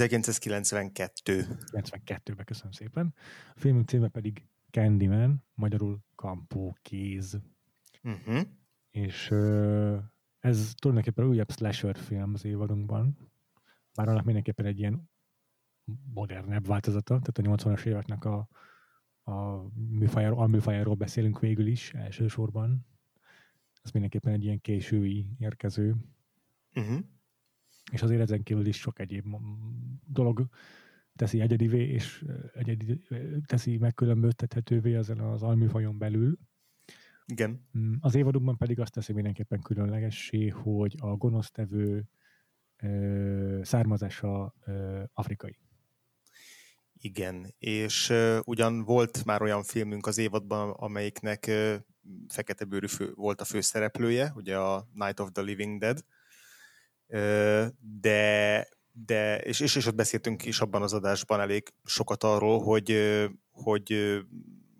1992. 92-ben, köszönöm szépen. A filmünk címe pedig Candyman, magyarul Kampó kéz. Uh-huh. És uh, ez tulajdonképpen újabb slasher film az évadunkban. Bár annak mindenképpen egy ilyen modernebb változata, tehát a 80-as éveknek a, a műfajáról, a műfajáról beszélünk végül is elsősorban. Ez mindenképpen egy ilyen késői érkező. Uh-huh és azért ezen kívül is sok egyéb dolog teszi egyedivé, és egyedi, teszi megkülönböztethetővé ezen az alműfajon belül. Igen. Mm, az évadokban pedig azt teszi mindenképpen különlegessé, hogy a gonosztevő ö, származása ö, afrikai. Igen, és uh, ugyan volt már olyan filmünk az évadban, amelyiknek uh, fekete bőrű fő, volt a főszereplője, ugye a Night of the Living Dead, de, de és, és, és ott beszéltünk is abban az adásban elég sokat arról, hogy, hogy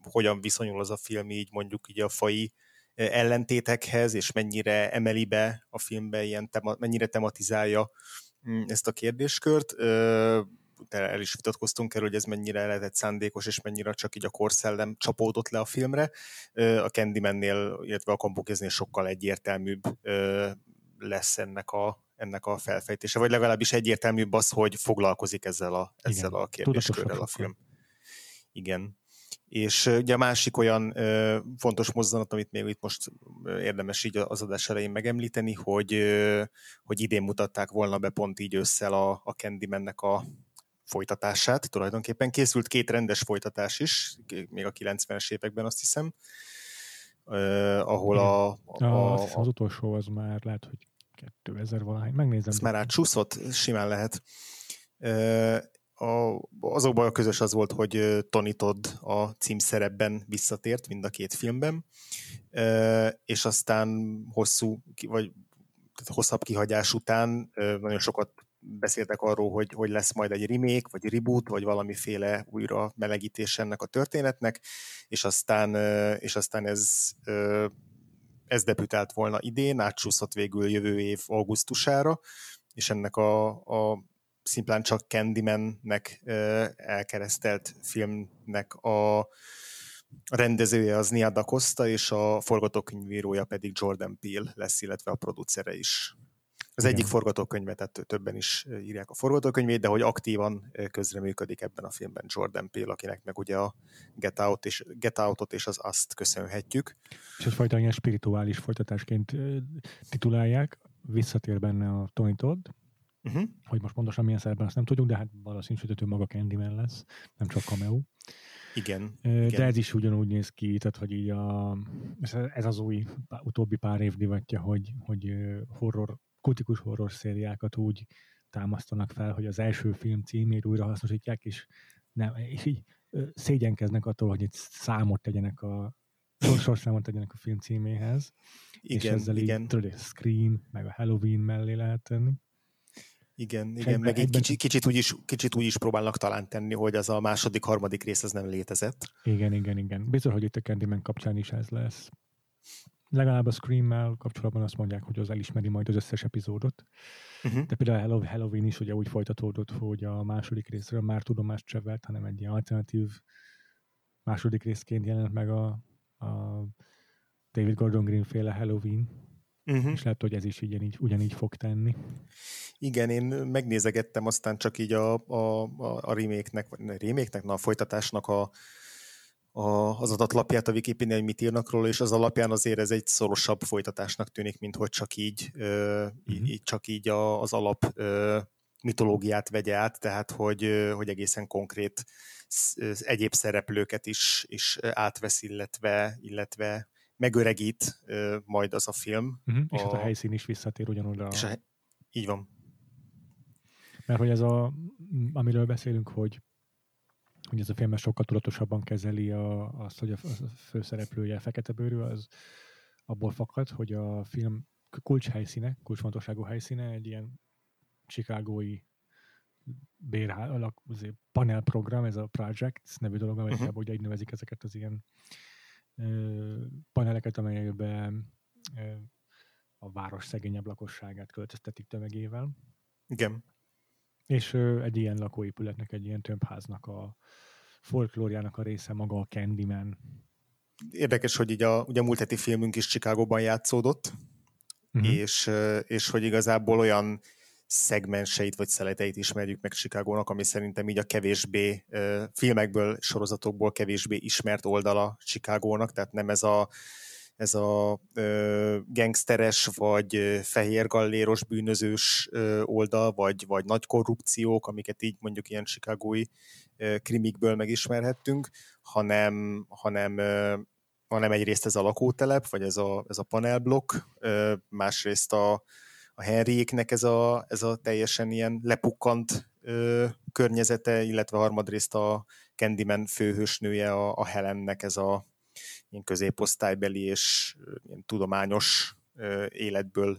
hogyan viszonyul az a film így mondjuk így a fai ellentétekhez, és mennyire emeli be a filmbe, ilyen tema, mennyire tematizálja mm, ezt a kérdéskört. El is vitatkoztunk erről, hogy ez mennyire lehetett szándékos, és mennyire csak így a korszellem csapódott le a filmre. A Candyman-nél, illetve a Kambukéznél sokkal egyértelműbb lesz ennek a, ennek a felfejtése, vagy legalábbis egyértelműbb az, hogy foglalkozik ezzel a, ezzel a kérdéskörrel a film. Igen. És ugye a másik olyan ö, fontos mozzanat, amit még itt most érdemes így az adás elején megemlíteni, hogy, ö, hogy idén mutatták volna be pont így összel a, a Candymannek a folytatását. Tulajdonképpen készült két rendes folytatás is, még a 90-es években azt hiszem, ö, ahol a, a, a, a... Az utolsó az már lehet, hogy 2000 valahány, megnézem. Ez már átcsúszott, simán lehet. A, azokban a közös az volt, hogy Tony Todd a címszerepben visszatért mind a két filmben, és aztán hosszú, vagy hosszabb kihagyás után nagyon sokat beszéltek arról, hogy, hogy lesz majd egy remake, vagy reboot, vagy valamiféle újra melegítés ennek a történetnek, és aztán, és aztán ez ez debütált volna idén, átsúszott végül jövő év augusztusára, és ennek a, a szimplán csak Candyman-nek elkeresztelt filmnek a rendezője az Nia Costa, és a forgatókönyvírója pedig Jordan Peele lesz, illetve a producere is. Az egyik forgatókönyvet, tehát többen is írják a forgatókönyvét, de hogy aktívan közreműködik ebben a filmben Jordan Peele, akinek meg ugye a Get, Out és, Get Out-ot és az azt köszönhetjük. És egyfajta ilyen spirituális folytatásként titulálják, visszatér benne a Tony Todd, uh-huh. hogy most pontosan milyen szerepben azt nem tudjuk, de hát valószínűsíthető maga Candyman lesz, nem csak cameo. Igen. De igen. ez is ugyanúgy néz ki, tehát hogy így a, ez az új utóbbi pár év divatja, hogy, hogy horror kultikus horror szériákat úgy támasztanak fel, hogy az első film címét újra hasznosítják, és, nem, és így szégyenkeznek attól, hogy egy számot tegyenek a sorszámot tegyenek a film címéhez, igen, és ezzel igen. így tudod, a Scream, meg a Halloween mellé lehet tenni. Igen, igen, meg egy kicsit, kicsit, úgy is, kicsit úgy is próbálnak talán tenni, hogy az a második, harmadik rész az nem létezett. Igen, igen, igen. Biztos, hogy itt a Candyman kapcsán is ez lesz legalább a Scream-mel kapcsolatban azt mondják, hogy az elismeri majd az összes epizódot. Uh-huh. De például a Halloween is ugye úgy folytatódott, hogy a második részről már tudomást csevelt, hanem egy ilyen alternatív második részként jelent meg a, a David Gordon Green féle Halloween. Uh-huh. És lehet, hogy ez is ugyanígy, ugyanígy fog tenni. Igen, én megnézegettem aztán csak így a, a, a remake-nek, vagy remake-nek, na, a folytatásnak a, a, az adatlapját a Wikipedia, hogy mit írnak róla, és az alapján azért ez egy szorosabb folytatásnak tűnik, mint hogy csak így, ö, mm-hmm. így csak így a, az alap ö, mitológiát vegye át, tehát hogy, hogy egészen konkrét egyéb szereplőket is, is átvesz, illetve, illetve megöregít majd az a film. Uh-huh, és a, hát a helyszín is visszatér ugyanoda. És a, így van. Mert hogy ez a, amiről beszélünk, hogy hogy ez a film sokkal tudatosabban kezeli a, azt, hogy a, a főszereplője fekete bőrű, az abból fakad, hogy a film kulcs helyszíne, kulcsfontosságú helyszíne egy ilyen chicagói panelprogram, ez a Project nevű dolog, Amerikában uh-huh. ugye így nevezik ezeket az ilyen ö, paneleket, amelyekben ö, a város szegényebb lakosságát költöztetik tömegével. Igen. És egy ilyen lakóépületnek, egy ilyen tömbháznak a folklóriának a része maga a Candyman. Érdekes, hogy így a, ugye a múlt heti filmünk is Chicagóban játszódott, uh-huh. és, és hogy igazából olyan szegmenseit vagy szeleteit ismerjük meg Chicagónak, ami szerintem így a kevésbé filmekből, sorozatokból kevésbé ismert oldala Chicagónak, tehát nem ez a ez a ö, gangsteres vagy fehér galléros bűnözős ö, oldal, vagy, vagy nagy korrupciók, amiket így mondjuk ilyen chicagói ö, krimikből megismerhettünk, hanem, hanem, ö, hanem egyrészt ez a lakótelep, vagy ez a, ez a panelblokk, ö, másrészt a, a Henryéknek ez a, ez a teljesen ilyen lepukkant ö, környezete, illetve harmadrészt a Candyman főhősnője, a, a Helennek ez a ilyen középosztálybeli és ilyen tudományos életből,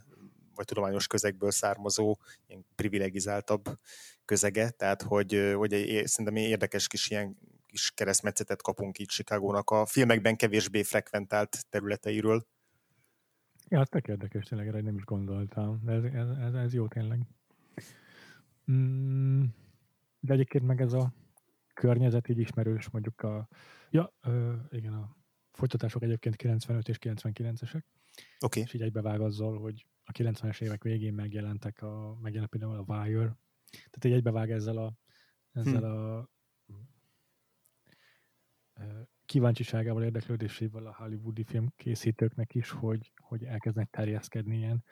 vagy tudományos közegből származó, ilyen privilegizáltabb közege, tehát hogy, hogy szerintem érdekes kis ilyen kis keresztmetszetet kapunk itt Chicagónak a filmekben kevésbé frekventált területeiről. Ja, ez tök érdekes, tényleg erre nem is gondoltam. Ez, ez, ez jó tényleg. Mm, de egyébként meg ez a környezet így ismerős, mondjuk a... Ja, ö, igen, a folytatások egyébként 95 és 99-esek. Okay. És így egybevág azzal, hogy a 90-es évek végén megjelentek a, megjelent például a Wire. Tehát így egybevág ezzel a, ezzel hmm. a kíváncsiságával, érdeklődésével a hollywoodi filmkészítőknek is, hogy, hogy elkezdnek terjeszkedni ilyen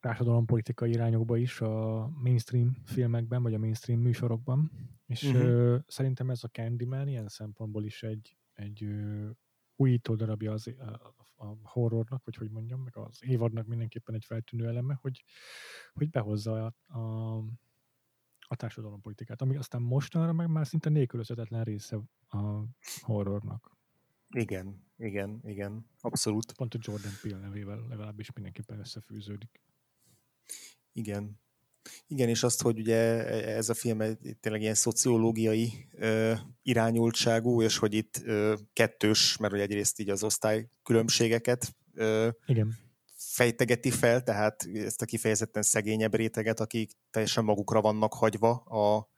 társadalompolitikai irányokba is a mainstream filmekben, vagy a mainstream műsorokban. És uh-huh. szerintem ez a Candyman ilyen szempontból is egy, egy újító darabja az, a, a horrornak, vagy hogy mondjam, meg az évadnak mindenképpen egy feltűnő eleme, hogy, hogy behozza a, a, a társadalompolitikát, ami aztán mostanra meg már szinte nélkülözhetetlen része a horrornak. Igen, igen, igen, abszolút. Pont a Jordan Peele nevével legalábbis mindenképpen összefűződik. Igen. Igen, és azt, hogy ugye ez a film tényleg ilyen szociológiai ö, irányultságú, és hogy itt ö, kettős, mert hogy egyrészt így az osztály különbségeket ö, Igen. fejtegeti fel, tehát ezt a kifejezetten szegényebb réteget, akik teljesen magukra vannak hagyva a,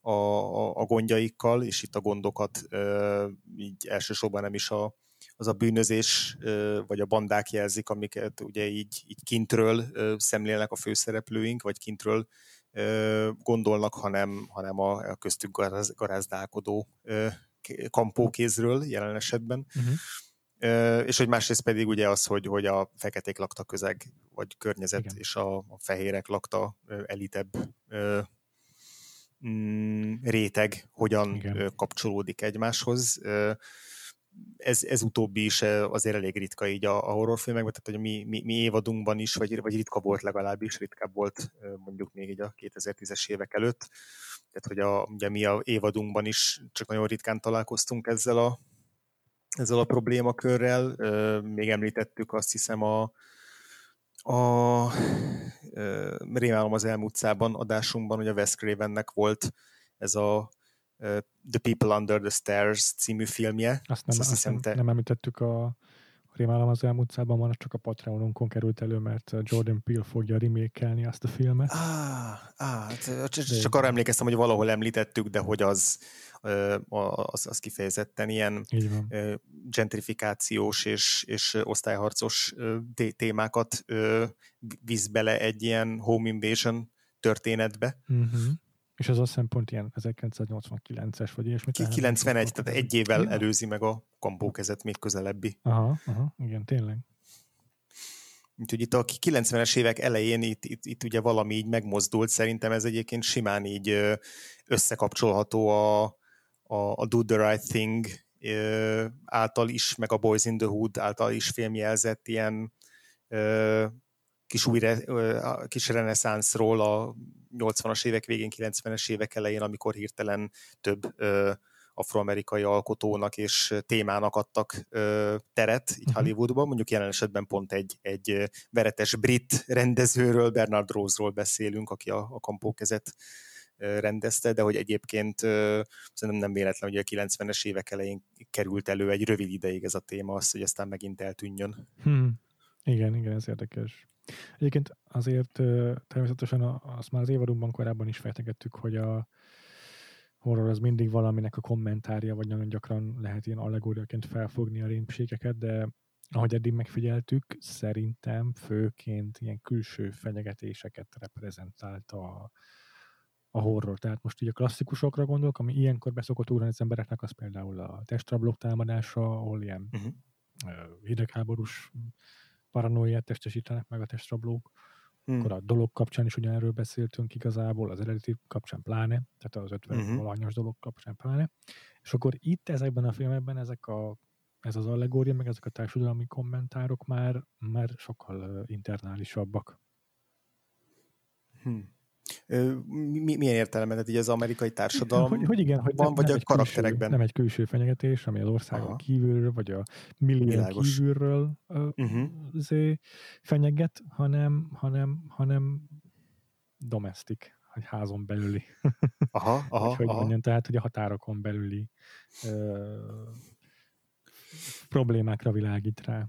a, a, a gondjaikkal, és itt a gondokat ö, így elsősorban nem is a, az a bűnözés vagy a bandák jelzik, amiket ugye így, így kintről szemlélnek a főszereplőink, vagy kintről gondolnak, hanem, hanem a, a köztük garáz, garázdálkodó kampókézről jelen esetben. Uh-huh. És hogy másrészt pedig ugye az, hogy, hogy a feketék lakta közeg, vagy környezet, Igen. és a, a fehérek lakta elitebb mm, réteg hogyan Igen. kapcsolódik egymáshoz. Ez, ez utóbbi is azért elég ritka így a, a horrorfilmekben, tehát hogy mi, mi, mi évadunkban is, vagy, vagy ritka volt legalábbis, ritkább volt mondjuk még így a 2010-es évek előtt. Tehát, hogy a, ugye mi a évadunkban is csak nagyon ritkán találkoztunk ezzel a, ezzel a problémakörrel. Még említettük azt hiszem a, a rémálom az elmúlt szában adásunkban, hogy a Wes Cravennek volt ez a The People Under the Stairs című filmje. Azt nem, azt hiszem, te... nem említettük a Rémálom az elmúlt szában van, csak a Patreonunkon került elő, mert Jordan Peele fogja remékelni azt a filmet. Ah, ah csak arra emlékeztem, hogy valahol említettük, de hogy az, az, az kifejezetten ilyen gentrifikációs és, és osztályharcos témákat visz bele egy ilyen home invasion történetbe. Uh-huh. És az azt hiszem pont ilyen 1989-es, vagy ilyesmi. 91, tehát egy évvel ja. előzi meg a kampókezet még közelebbi. Aha, aha, igen, tényleg. Úgyhogy itt a 90-es évek elején itt, itt, itt ugye valami így megmozdult, szerintem ez egyébként simán így összekapcsolható a, a, a Do the Right Thing által is, meg a Boys in the Hood által is filmjelzett ilyen kis új kis reneszánszról a 80-as évek végén, 90-es évek elején, amikor hirtelen több afroamerikai alkotónak és témának adtak ö, teret így uh-huh. Hollywoodban. Mondjuk jelen esetben pont egy, egy veretes brit rendezőről, Bernard Rose-ról beszélünk, aki a, a kampókezet rendezte, de hogy egyébként szerintem nem véletlen, hogy a 90-es évek elején került elő egy rövid ideig ez a téma, az, hogy aztán megint eltűnjön. Hmm. Igen, igen, ez érdekes. Egyébként azért természetesen azt már az évadunkban korábban is fejtegettük, hogy a horror az mindig valaminek a kommentárja, vagy nagyon gyakran lehet ilyen allegóriaként felfogni a rémségeket, de ahogy eddig megfigyeltük, szerintem főként ilyen külső fenyegetéseket reprezentált a, a horror. Tehát most így a klasszikusokra gondolok, ami ilyenkor beszokott ugrani az embereknek, az például a testrablok támadása, ahol ilyen uh-huh. hidegháborús paranoiát testesítenek meg a testrablók. Hmm. Akkor a dolog kapcsán is ugyanerről beszéltünk igazából, az eredeti kapcsán pláne, tehát az 50 uh-huh. valahanyas dolog kapcsán pláne. És akkor itt ezekben a filmekben ezek a, ez az allegória, meg ezek a társadalmi kommentárok már, már sokkal internálisabbak. Hmm. Mi, milyen értelemben? Tehát így az amerikai társadalom hogy, hogy igen, hogy van, nem, vagy nem a karakterekben? Külső, nem egy külső fenyegetés, ami az országon Aha. kívülről, vagy a millió kívülről uh-huh. fenyeget, hanem, hanem, hanem domestic, hogy házon belüli. Aha, aha, hogy aha. Mondjam, tehát, hogy a határokon belüli ö, problémákra világít rá.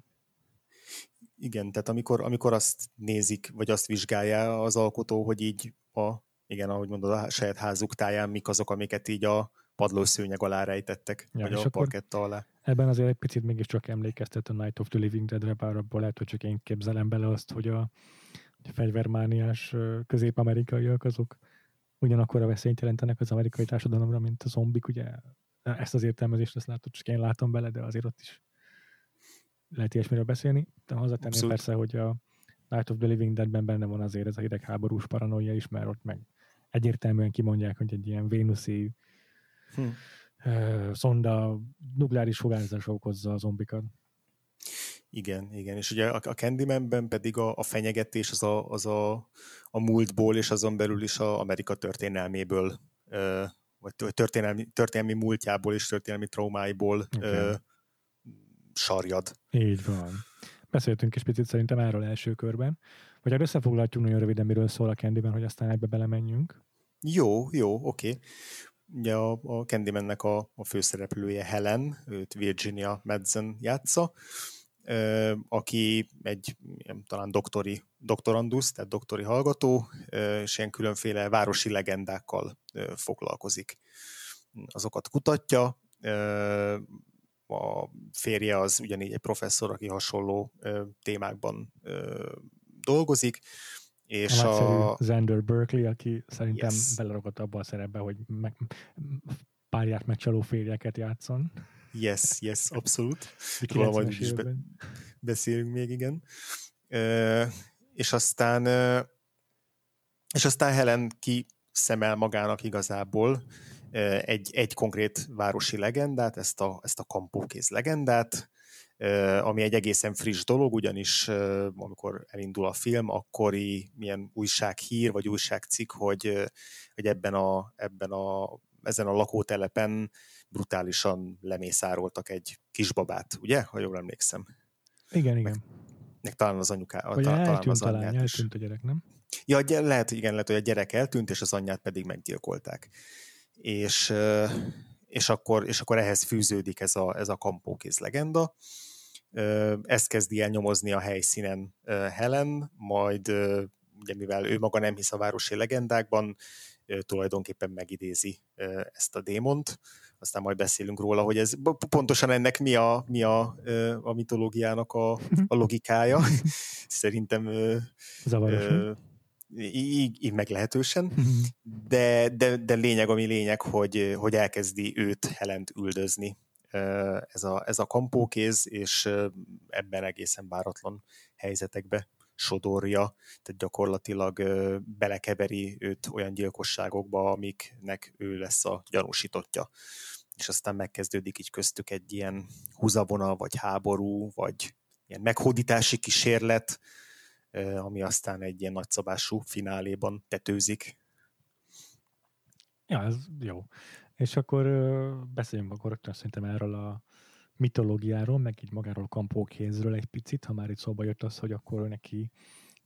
Igen, tehát amikor, amikor azt nézik, vagy azt vizsgálja az alkotó, hogy így a, igen, ahogy mondod, a saját házuk táján mik azok, amiket így a padlószőnyeg alá rejtettek, ja, vagy a parketta alá. Ebben azért egy picit mégiscsak emlékeztet a Night of the Living Dead-re, bár abból lehet, hogy csak én képzelem bele azt, hogy a, fegyvermániás közép-amerikaiak azok ugyanakkor a veszélyt jelentenek az amerikai társadalomra, mint a zombik, ugye ezt az értelmezést ezt látod, csak én látom bele, de azért ott is lehet ilyesmiről beszélni. De hozzátenném persze, hogy a Night of the Living Dead-ben benne van azért ez a hidegháborús paranoia is, mert ott meg egyértelműen kimondják, hogy egy ilyen vénuszi hm. szonda nukleáris sugárzás okozza a zombikat. Igen, igen, és ugye a, a Candymanben pedig a, a fenyegetés az, a, az a, a múltból, és azon belül is a Amerika történelméből, uh, vagy történelmi, történelmi múltjából és történelmi traumáiból okay. uh, sarjad. Így van. Beszéltünk is picit szerintem erről első körben. Vagy hát összefoglaltjuk nagyon röviden, miről szól a Candyman, hogy aztán ebbe belemenjünk. Jó, jó, oké. Okay. Ugye a, a Candymannek a, a főszereplője Helen, őt Virginia Madsen játsza, aki egy ilyen, talán doktori, doktorandusz, tehát doktori hallgató, és ilyen különféle városi legendákkal foglalkozik. Azokat kutatja, a férje az ugyanígy egy professzor, aki hasonló ö, témákban ö, dolgozik, és a... Xander Berkeley, aki szerintem yes. beleragadt abba a szerepbe, hogy meg, párját megcsaló férjeket játszon. Yes, yes, abszolút. Róla majd is be, beszélünk még, igen. Ö, és aztán és aztán Helen ki szemel magának igazából egy, egy konkrét városi legendát, ezt a, ezt a kampókéz legendát, ami egy egészen friss dolog, ugyanis amikor elindul a film, akkori milyen újsághír vagy újságcikk, hogy, hogy ebben a, ebben a, ezen a lakótelepen brutálisan lemészároltak egy kisbabát, ugye? Ha jól emlékszem. Igen, igen. Meg, talán az anyuká, Vagy talán, eltűnt az talán, anyját eltűnt a gyerek, nem? Ja, lehet, igen, lehet, hogy a gyerek eltűnt, és az anyját pedig meggyilkolták és, és, akkor, és akkor ehhez fűződik ez a, ez a kampókéz legenda. Ezt kezdi el nyomozni a helyszínen Helen, majd ugye mivel ő maga nem hisz a városi legendákban, tulajdonképpen megidézi ezt a démont. Aztán majd beszélünk róla, hogy ez pontosan ennek mi a, mi a, a mitológiának a, a logikája. Szerintem Zavarosan így, így meglehetősen, mhm. de, de, de lényeg, ami lényeg, hogy, hogy elkezdi őt Helent üldözni ez a, ez a kampókéz, és ebben egészen váratlan helyzetekbe sodorja, tehát gyakorlatilag belekeveri őt olyan gyilkosságokba, amiknek ő lesz a gyanúsítottja. És aztán megkezdődik így köztük egy ilyen húzavona, vagy háború, vagy ilyen meghódítási kísérlet, ami aztán egy ilyen nagyszabású fináléban tetőzik. Ja, ez jó. És akkor beszéljünk akkor rögtön szerintem erről a mitológiáról, meg így magáról a kampókézről egy picit, ha már itt szóba jött az, hogy akkor neki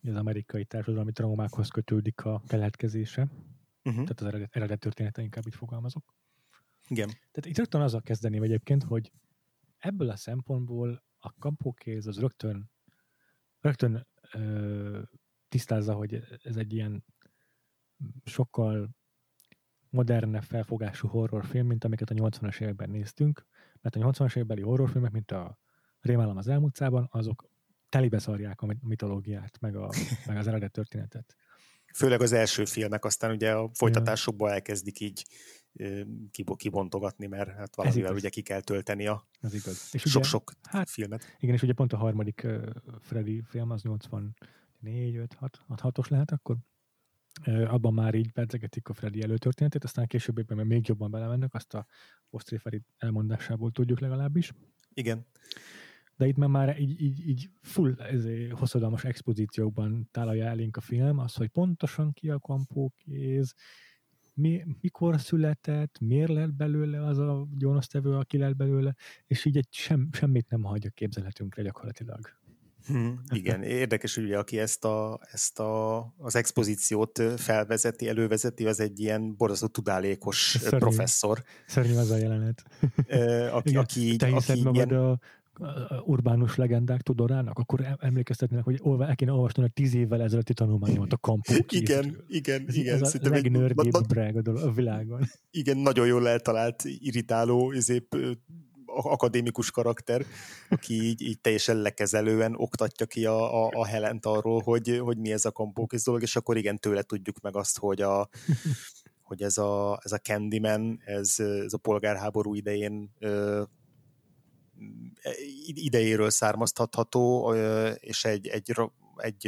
az amerikai társadalmi traumákhoz kötődik a keletkezése. Uh-huh. Tehát az eredet, eredet története inkább így fogalmazok. Igen. Tehát itt rögtön azzal kezdeném egyébként, hogy ebből a szempontból a kampókéz az rögtön, rögtön ö, tisztázza, hogy ez egy ilyen sokkal modernebb felfogású horrorfilm, mint amiket a 80-as években néztünk, mert a 80-as évekbeli horrorfilmek, mint a Rémálom az elmúltszában, azok telibe szarják a mitológiát, meg, a, meg az eredet történetet. Főleg az első filmek, aztán ugye a folytatásokból elkezdik így kibontogatni, mert hát valamivel ugye ki kell tölteni a sok-sok hát, filmet. Igen, és ugye pont a harmadik uh, Freddy film az 84, 5, 6, 6 os lehet akkor? Uh, abban már így pedzegetik a Freddy előtörténetét, aztán később éppen még jobban belemennek, azt a Osztréferi elmondásából tudjuk legalábbis. Igen. De itt már így, így, így full ezé, hosszadalmas expozíciókban tálalja elénk a film, az, hogy pontosan ki a kampókéz, mi, mikor született, miért lett belőle az a gonosztevő, aki lett belőle, és így egy sem, semmit nem hagyja képzelhetünkre gyakorlatilag. Hmm, igen, érdekes, hogy ugye, aki ezt, a, ezt a, az expozíciót felvezeti, elővezeti, az egy ilyen borzasztó tudálékos Szörnyű. professzor. Szörnyű az a jelenet. aki, igen, aki, te hiszed aki magad ilyen... a urbánus legendák tudorának, akkor emlékeztetnének, hogy olva, el kéne olvasni a tíz évvel ezelőtti tanulmányomat a kampó Igen, igen, igen. Ez a legnördibb brag a világon. Igen, nagyon jól eltalált, irritáló, ezért akadémikus karakter, aki így, így teljesen lekezelően oktatja ki a, a, a Helent arról, hogy, hogy mi ez a kampókész dolog, és akkor igen, tőle tudjuk meg azt, hogy a hogy ez a, ez a Candyman, ez, ez a polgárháború idején idejéről származtatható, és egy, egy, egy,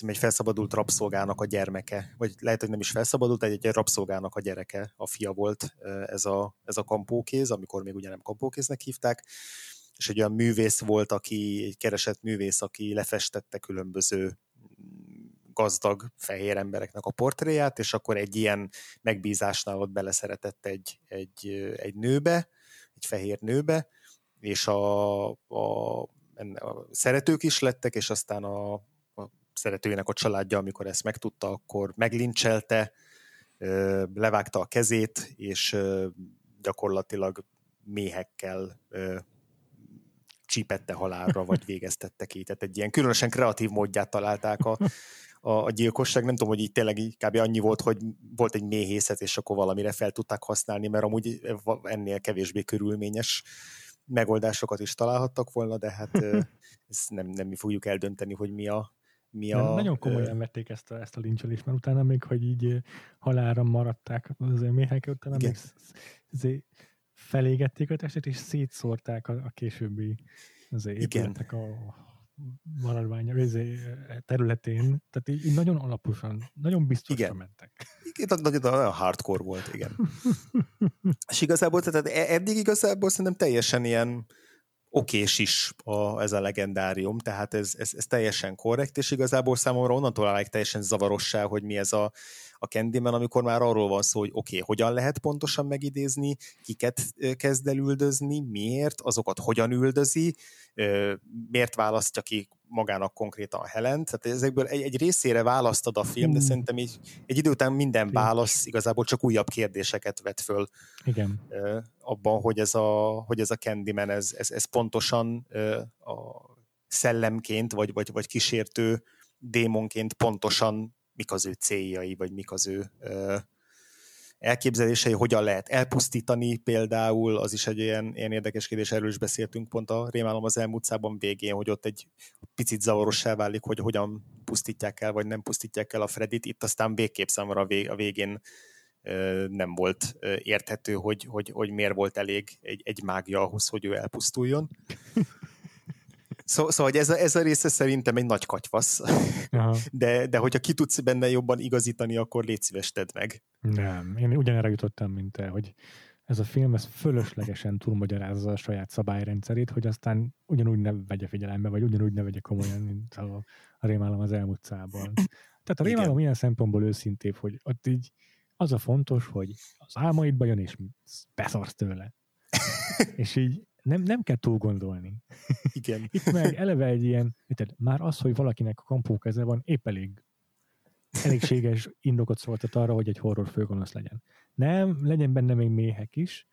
egy felszabadult rabszolgának a gyermeke, vagy lehet, hogy nem is felszabadult, egy, egy rabszolgának a gyereke, a fia volt ez a, ez a kampókéz, amikor még ugye nem kampókéznek hívták, és egy olyan művész volt, aki, egy keresett művész, aki lefestette különböző gazdag fehér embereknek a portréját, és akkor egy ilyen megbízásnál ott beleszeretett egy, egy, egy nőbe, egy fehér nőbe, és a, a, a szeretők is lettek, és aztán a, a szeretőjének a családja, amikor ezt megtudta, akkor meglincselte, levágta a kezét, és gyakorlatilag méhekkel csípette halálra, vagy végeztette ki. Tehát egy ilyen különösen kreatív módját találták a, a, a gyilkosság. Nem tudom, hogy így tényleg így kb. annyi volt, hogy volt egy méhészet, és akkor valamire fel tudták használni, mert amúgy ennél kevésbé körülményes megoldásokat is találhattak volna, de hát ezt nem, nem mi fogjuk eldönteni, hogy mi a, mi a... Nem, nagyon komolyan vették ezt a, ezt a lincselést, mert utána még, hogy így halára maradták az méhek, utána még azért felégették a testet, és szétszórták a, a későbbi az épületek a maradvány izé, területén, tehát így, így nagyon alaposan, nagyon biztosan igen. mentek. Igen, nagyon, nagyon hardcore volt, igen. és igazából, tehát e- eddig igazából szerintem teljesen ilyen okés is a, ez a legendárium, tehát ez, ez, ez teljesen korrekt, és igazából számomra onnantól válik teljesen zavarossá, hogy mi ez a, a Candyman, amikor már arról van szó, hogy oké, okay, hogyan lehet pontosan megidézni, kiket kezd el üldözni, miért, azokat hogyan üldözi, miért választja ki magának konkrétan a Helen. Tehát ezekből egy, egy részére választad a film, de hmm. szerintem így, egy idő után minden válasz igazából csak újabb kérdéseket vet föl. Igen. Abban, hogy ez a, hogy ez a Candyman, ez, ez, ez pontosan a szellemként, vagy, vagy, vagy kísértő démonként pontosan mik az ő céljai, vagy mik az ő elképzelései, hogyan lehet elpusztítani például, az is egy ilyen, ilyen érdekes kérdés, erről is beszéltünk pont a Rémálom az elmúlt szában végén, hogy ott egy picit zavorossá válik, hogy hogyan pusztítják el, vagy nem pusztítják el a Fredit, itt aztán végképp számomra a végén nem volt érthető, hogy, hogy, hogy miért volt elég egy, egy mágia ahhoz, hogy ő elpusztuljon. Szó, szóval ez a, ez a része szerintem egy nagy katyvasz, de, de hogyha ki tudsz benne jobban igazítani, akkor légy szíves, tedd meg. Nem, én ugyanerre jutottam, mint te, hogy ez a film ez fölöslegesen túlmagyarázza a saját szabályrendszerét, hogy aztán ugyanúgy ne vegye figyelembe, vagy ugyanúgy ne vegye komolyan, mint a, a rémálom az elmúltszában. Tehát a rémálom ilyen szempontból őszintébb, hogy ott így az a fontos, hogy az álmaidba jön, és beszarsz tőle. és így nem, nem kell túl gondolni. Igen. Itt meg eleve egy ilyen, tehát már az, hogy valakinek a kampó keze van, épp elég elégséges indokot szóltat arra, hogy egy horror főgonosz legyen. Nem, legyen benne még méhek is.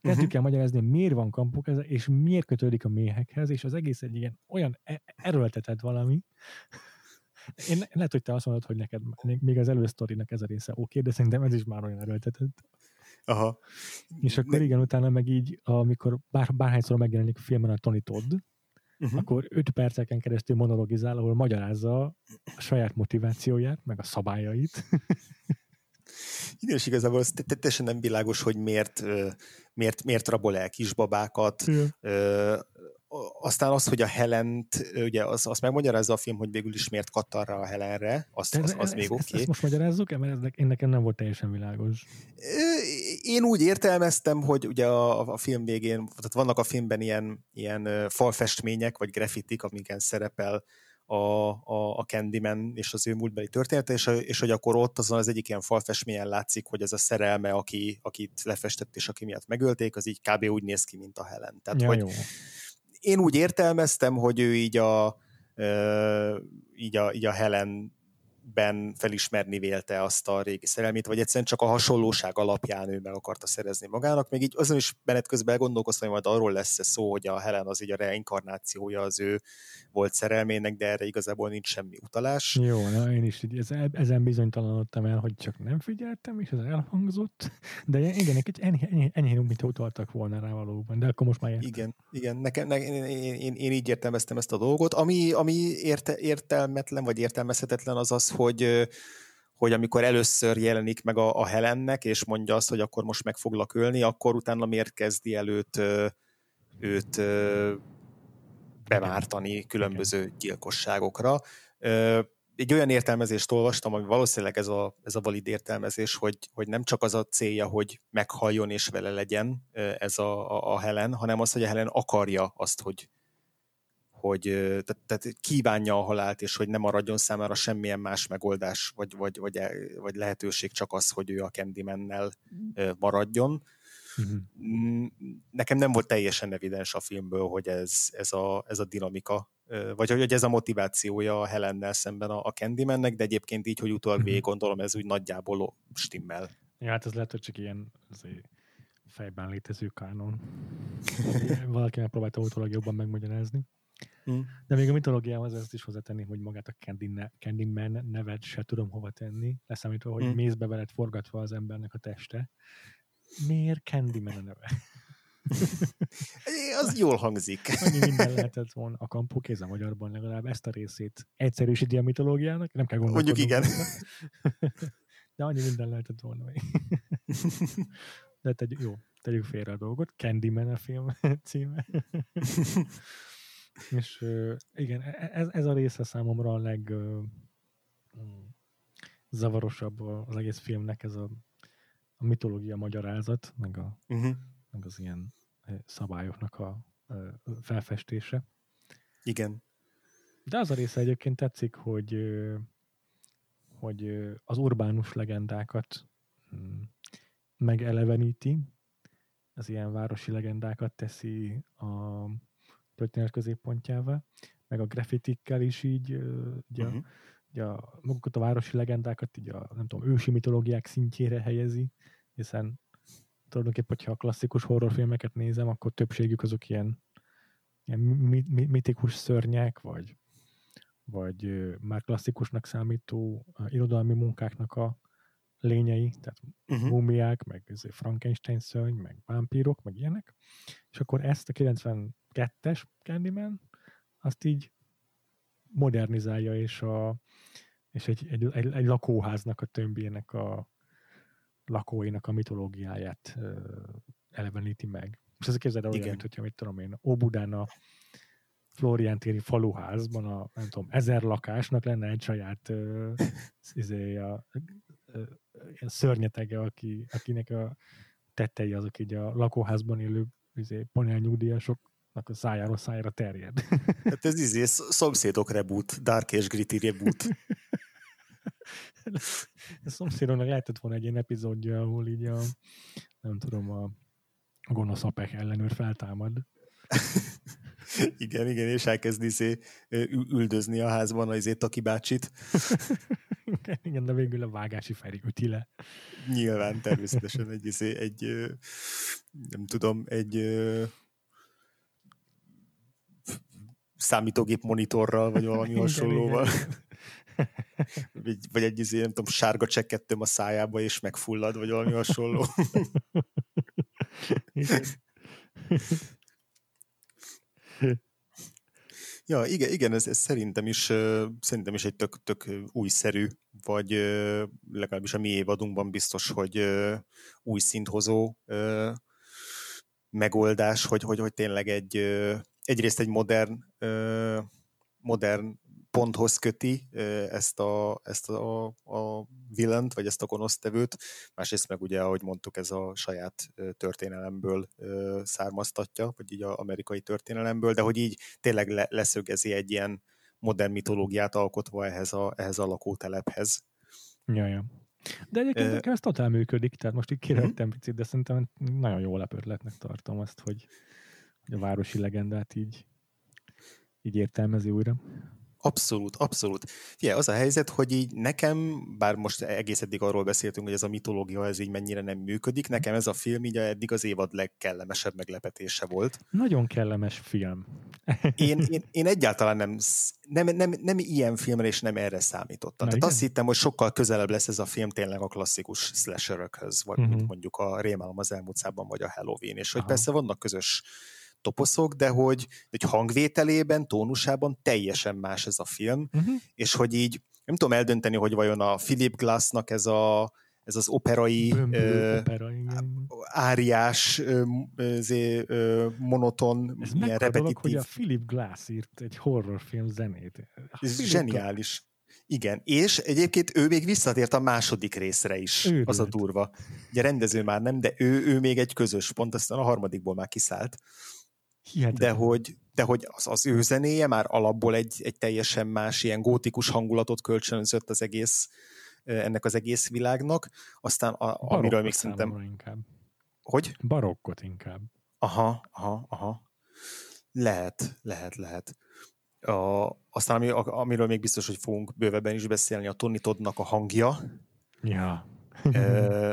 Kettő uh-huh. kell magyarázni, miért van kampókeze, és miért kötődik a méhekhez, és az egész egy ilyen olyan e- erőltetett valami. Én lehet, hogy te azt mondod, hogy neked még az elősztorinak ez a része oké, de szerintem ez is már olyan erőltetett. Aha. És akkor ne... igen, utána meg így, amikor bár, bárhányszor megjelenik a filmen a Tony Todd, uh-huh. akkor öt perceken keresztül monologizál, ahol magyarázza a saját motivációját, meg a szabályait. Igen, és igazából ez teljesen nem világos, hogy miért, miért, miért rabol el kisbabákat. Ja aztán az, hogy a Helent, ugye az, azt megmagyarázza a film, hogy végül is miért kattar a Helenre, az, az, az még oké. Okay. Ezt most magyarázzuk-e, mert ez, én nekem nem volt teljesen világos. Én úgy értelmeztem, hogy ugye a, a film végén, tehát vannak a filmben ilyen, ilyen falfestmények, vagy graffitik, amiken szerepel a, a, a Candyman és az ő múltbeli története, és, és hogy akkor ott azon az egyik ilyen falfestményen látszik, hogy ez a szerelme, aki, akit lefestett és aki miatt megölték, az így kb. úgy néz ki, mint a Helen. Tehát, ja, hogy, jó én úgy értelmeztem, hogy ő így a, így a, így a Helen ben felismerni vélte azt a régi szerelmét, vagy egyszerűen csak a hasonlóság alapján ő meg akarta szerezni magának. Még így azon is menet közben gondolkoztam, hogy majd arról lesz szó, hogy a Helen az így a reinkarnációja az ő volt szerelmének, de erre igazából nincs semmi utalás. Jó, na én is így ezen bizonytalanodtam el, hogy csak nem figyeltem, és ez elhangzott, de igen, egy enyhén, enyhén mint utaltak volna rá valóban, de akkor most már értem. Igen, igen, nekem, ne, én, én, én, én, így értelmeztem ezt a dolgot. Ami, ami érte, értelmetlen, vagy értelmezhetetlen az az, hogy hogy amikor először jelenik meg a, a Helennek, és mondja azt, hogy akkor most meg foglak ölni, akkor utána miért kezdi el őt, bemártani különböző gyilkosságokra. Egy olyan értelmezést olvastam, ami valószínűleg ez a, ez a valid értelmezés, hogy, hogy nem csak az a célja, hogy meghalljon és vele legyen ez a, a, a Helen, hanem az, hogy a Helen akarja azt, hogy, hogy tehát, tehát kívánja a halált, és hogy nem maradjon számára semmilyen más megoldás, vagy, vagy, vagy, e, vagy lehetőség csak az, hogy ő a Candymannel maradjon. Uh-huh. Nekem nem volt teljesen evidens a filmből, hogy ez, ez, a, ez a dinamika, vagy hogy ez a motivációja a Helennel szemben a, a Candymannek, de egyébként így, hogy utólag uh-huh. végig gondolom, ez úgy nagyjából stimmel. Ja, hát ez lehet, hogy csak ilyen azért fejben létező kánon. Valaki megpróbálta utólag jobban megmagyarázni. Mm. De még a mitológiához ezt is hozzátenni, hogy magát a Candyman nevet se tudom hova tenni, leszámítva, hogy mm. mézbe veled forgatva az embernek a teste. Miért Candyman a neve? az jól hangzik. Annyi minden lehetett volna a kampó kéz a magyarban legalább ezt a részét egyszerűsíti a mitológiának, nem kell gondolkodni. Mondjuk igen. De annyi minden lehetett volna még. De tegy, jó, tegyük félre a dolgot. Candyman a film címe. És igen, e, e, ez, ez a része számomra a leg mm, zavarosabb az egész filmnek, ez a, a mitológia magyarázat, meg, a, uh-huh. meg az ilyen szabályoknak a, felfestése. Igen. De az a része egyébként tetszik, hogy hogy az urbánus legendákat mm, megeleveníti, az ilyen városi legendákat teszi a, történet középpontjává, meg a graffitikkel is így, ugye, uh-huh. ugye a, magukat a városi legendákat így a, nem tudom, ősi mitológiák szintjére helyezi, hiszen tulajdonképpen, hogyha a klasszikus horrorfilmeket nézem, akkor többségük azok ilyen, ilyen mitikus szörnyek, vagy, vagy már klasszikusnak számító irodalmi munkáknak a lényei, tehát uh-huh. mumiák, meg Frankenstein szörny, meg vámpírok, meg ilyenek. És akkor ezt a 92-es Candyman, azt így modernizálja, és, a, és egy, egy, egy, egy lakóháznak a tömbjének a lakóinak a mitológiáját ö, eleveníti meg. Most ez képzeld el olyan, mint hogyha, mit tudom én, Óbudán a, Florian téri faluházban a, nem tudom, ezer lakásnak lenne egy saját uh, izé, a, uh, szörnyetege, aki, akinek a tettei azok így a lakóházban élő izé, panel nyugdíjasoknak a szájáról szájára terjed. Hát ez izé, szomszédok reboot, Dark és Gritty reboot. a szomszédoknak lehetett volna egy ilyen epizódja, ahol így a, nem tudom, a gonosz apek ellenőr feltámad. igen, igen, és elkezdi izé, üldözni a házban az izé Taki bácsit. igen, de végül a vágási Feri üti le. Nyilván, természetesen egy, izé, egy nem tudom, egy számítógép monitorral, vagy valami hasonlóval. vagy, vagy egy izé, nem tudom, sárga csekettöm a szájába, és megfullad, vagy valami hasonló. Ja, igen, igen ez, ez szerintem, is, szerintem is egy tök, tök újszerű, vagy legalábbis a mi évadunkban biztos, hogy új szinthozó megoldás, hogy, hogy, hogy tényleg egy egyrészt egy modern modern ponthoz köti ezt a, ezt a, a villant, vagy ezt a gonosztevőt, másrészt meg ugye, ahogy mondtuk, ez a saját történelemből származtatja, vagy így az amerikai történelemből, de hogy így tényleg le, leszögezi egy ilyen modern mitológiát alkotva ehhez a, ehhez a lakótelephez. Ja, ja. De egyébként uh, ez totál működik, tehát most így kirejtem uh-huh. picit, de szerintem nagyon jó lepörletnek tartom azt, hogy, hogy a városi legendát így, így értelmezi újra. Abszolút, abszolút. Fie, az a helyzet, hogy így nekem, bár most egész eddig arról beszéltünk, hogy ez a mitológia ez így mennyire nem működik, nekem ez a film így eddig az évad legkellemesebb meglepetése volt. Nagyon kellemes film. én, én, én egyáltalán nem, nem, nem, nem ilyen filmre és nem erre számítottam. Na, Tehát igen? azt hittem, hogy sokkal közelebb lesz ez a film tényleg a klasszikus slasherökhöz, vagy uh-huh. mint mondjuk a Rémálom az elmúlt vagy a Halloween, és hogy Aha. persze vannak közös toposzok, de hogy, hogy hangvételében, tónusában teljesen más ez a film, uh-huh. és hogy így nem tudom eldönteni, hogy vajon a Philip Glassnak ez a ez az operai, ö, opera, áriás, ö, zé, ö, monoton, ez milyen repetitív. Dolog, hogy a Philip Glass írt egy horrorfilm zenét. Ez Philip zseniális. Igen, és egyébként ő még visszatért a második részre is, Őrült. az a durva. Ugye rendező már nem, de ő, ő még egy közös pont, aztán a harmadikból már kiszállt. De hogy, de hogy az, az ő zenéje már alapból egy, egy teljesen más ilyen gótikus hangulatot kölcsönzött az egész, ennek az egész világnak. Aztán a, amiről még szerintem... Inkább. Hogy? Barokkot inkább. Aha, aha, aha. Lehet, lehet, lehet. A, aztán ami, amiről még biztos, hogy fogunk bővebben is beszélni, a Tony Toddnak a hangja. Ja.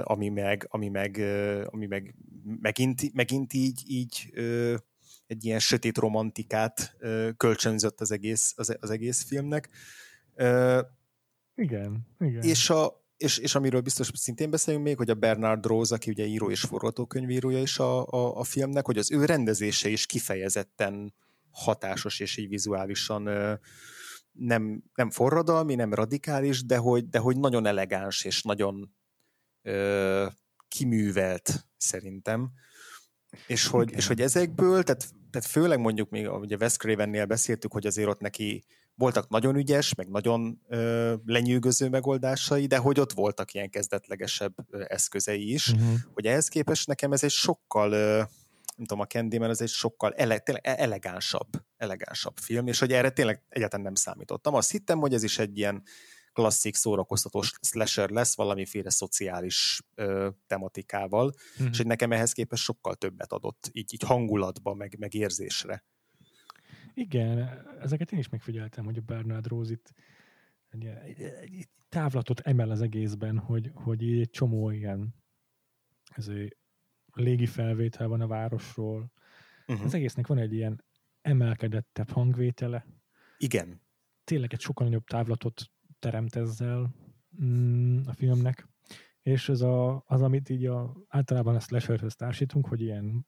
ami meg, ami meg, ami meg megint, megint így, így egy ilyen sötét romantikát kölcsönzött az egész, az, az egész filmnek. Igen, igen. És, a, és, és amiről biztos szintén beszélünk még, hogy a Bernard Rose, aki ugye író és forgatókönyvírója is a, a, a filmnek, hogy az ő rendezése is kifejezetten hatásos és így vizuálisan nem, nem forradalmi, nem radikális, de hogy, de hogy nagyon elegáns és nagyon ö, kiművelt szerintem. És hogy, és hogy ezekből, tehát tehát főleg mondjuk még ugye Wes Cravennél beszéltük, hogy azért ott neki voltak nagyon ügyes, meg nagyon ö, lenyűgöző megoldásai, de hogy ott voltak ilyen kezdetlegesebb ö, eszközei is, uh-huh. hogy ehhez képest nekem ez egy sokkal, ö, nem tudom, a Candyman ez egy sokkal ele, tényleg e-, elegánsabb, elegánsabb film, és hogy erre tényleg egyáltalán nem számítottam. Azt hittem, hogy ez is egy ilyen klasszik szórakoztató slasher lesz valamiféle szociális ö, tematikával, mm-hmm. és hogy nekem ehhez képest sokkal többet adott, így, így hangulatba, meg, meg érzésre. Igen, ezeket én is megfigyeltem, hogy a Bernard Rose itt egy, távlatot emel az egészben, hogy, hogy így egy csomó ilyen ez légi felvétel van a városról. Uh-huh. Az egésznek van egy ilyen emelkedettebb hangvétele. Igen. Tényleg egy sokkal nagyobb távlatot teremt ezzel mm, a filmnek, és ez a, az, amit így a, általában a slasherhöz társítunk, hogy ilyen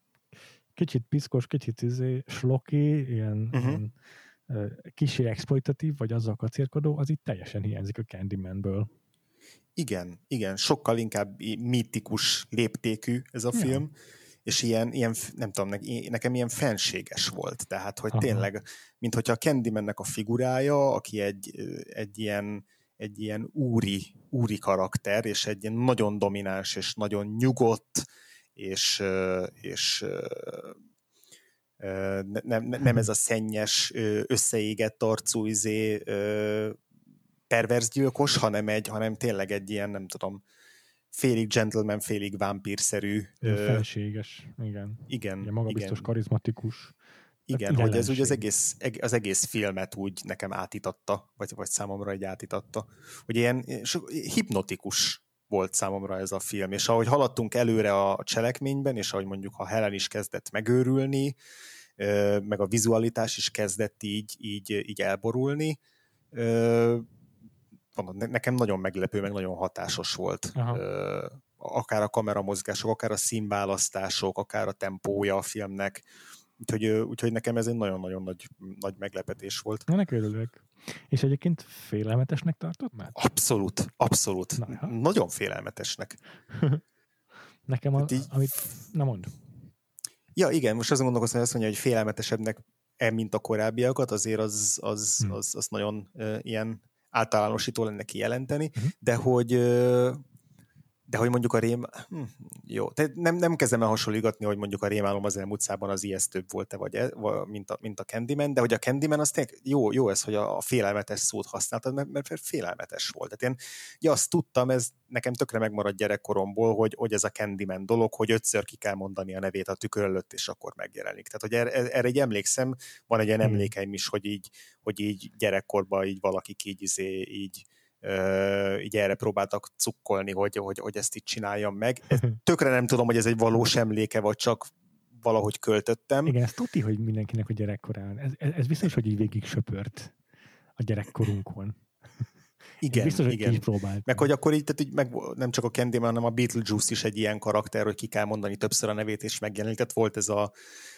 kicsit piszkos, kicsit izé, sloki, ilyen, uh-huh. ilyen kicsi exploitatív, vagy azzal kacérkodó, az itt teljesen hiányzik a Candymanből. Igen, igen, sokkal inkább mítikus léptékű ez a ja. film, és ilyen, ilyen nem tudom, nekem ilyen fenséges volt, tehát, hogy Aha. tényleg, mint hogyha a Candymannek a figurája, aki egy, egy ilyen egy ilyen úri, úri karakter, és egy ilyen nagyon domináns, és nagyon nyugodt, és, és nem, nem ez a szennyes, összeégett arcú izé, perverz gyilkos, hanem, egy, hanem tényleg egy ilyen, nem tudom, félig gentleman, félig vámpírszerű. Felséges, igen. Igen. Ugye magabiztos, igen. karizmatikus. Igen, hogy ez úgy az egész, az egész filmet úgy nekem átítatta, vagy, vagy számomra egy átítatta, hogy ilyen hipnotikus volt számomra ez a film, és ahogy haladtunk előre a cselekményben, és ahogy mondjuk ha Helen is kezdett megőrülni, meg a vizualitás is kezdett így, így, így elborulni, nekem nagyon meglepő, meg nagyon hatásos volt. Aha. Akár a kameramozgások, akár a színválasztások, akár a tempója a filmnek, Úgyhogy, úgyhogy nekem ez egy nagyon-nagyon nagy, nagy meglepetés volt. Na, örülök. És egyébként félelmetesnek tartott már? Abszolút, abszolút. Na, Nagyon félelmetesnek. nekem, a, így... amit... Na mond. Ja, igen, most azon gondolkozom, hogy azt mondja, hogy félelmetesebbnek e, mint a korábbiakat, azért az, az, hmm. az, az nagyon uh, ilyen általánosító lenne kijelenteni, uh-huh. de hogy de hogy mondjuk a rém... Hm, jó, tehát nem, nem kezdem el hasonlítani, hogy mondjuk a rémálom az elmúlt szában az ijesztőbb volt-e, vagy, e, mint, a, mint a Candyman, de hogy a Candyman az tényleg jó, jó ez, hogy a, a félelmetes szót használtad, mert, mert félelmetes volt. Tehát én ja, azt tudtam, ez nekem tökre megmaradt gyerekkoromból, hogy, hogy ez a Candyman dolog, hogy ötször ki kell mondani a nevét a tükör előtt, és akkor megjelenik. Tehát, hogy erre, erre egy emlékszem, van egy ilyen hmm. emlékeim is, hogy így, hogy így gyerekkorban így valaki így, izé, így így erre próbáltak cukkolni, hogy, hogy, hogy ezt itt csináljam meg. Tökre nem tudom, hogy ez egy valós emléke, vagy csak valahogy költöttem. Igen, ez tuti, hogy mindenkinek a gyerekkorán. Ez, ez, ez biztos, hogy így végig söpört a gyerekkorunkon. Igen, biztos, igen. Hogy meg hogy akkor így, tehát így meg, nem csak a Candyman, hanem a Beetlejuice is egy ilyen karakter, hogy ki kell mondani többször a nevét, és megjelenik. Tehát volt ez a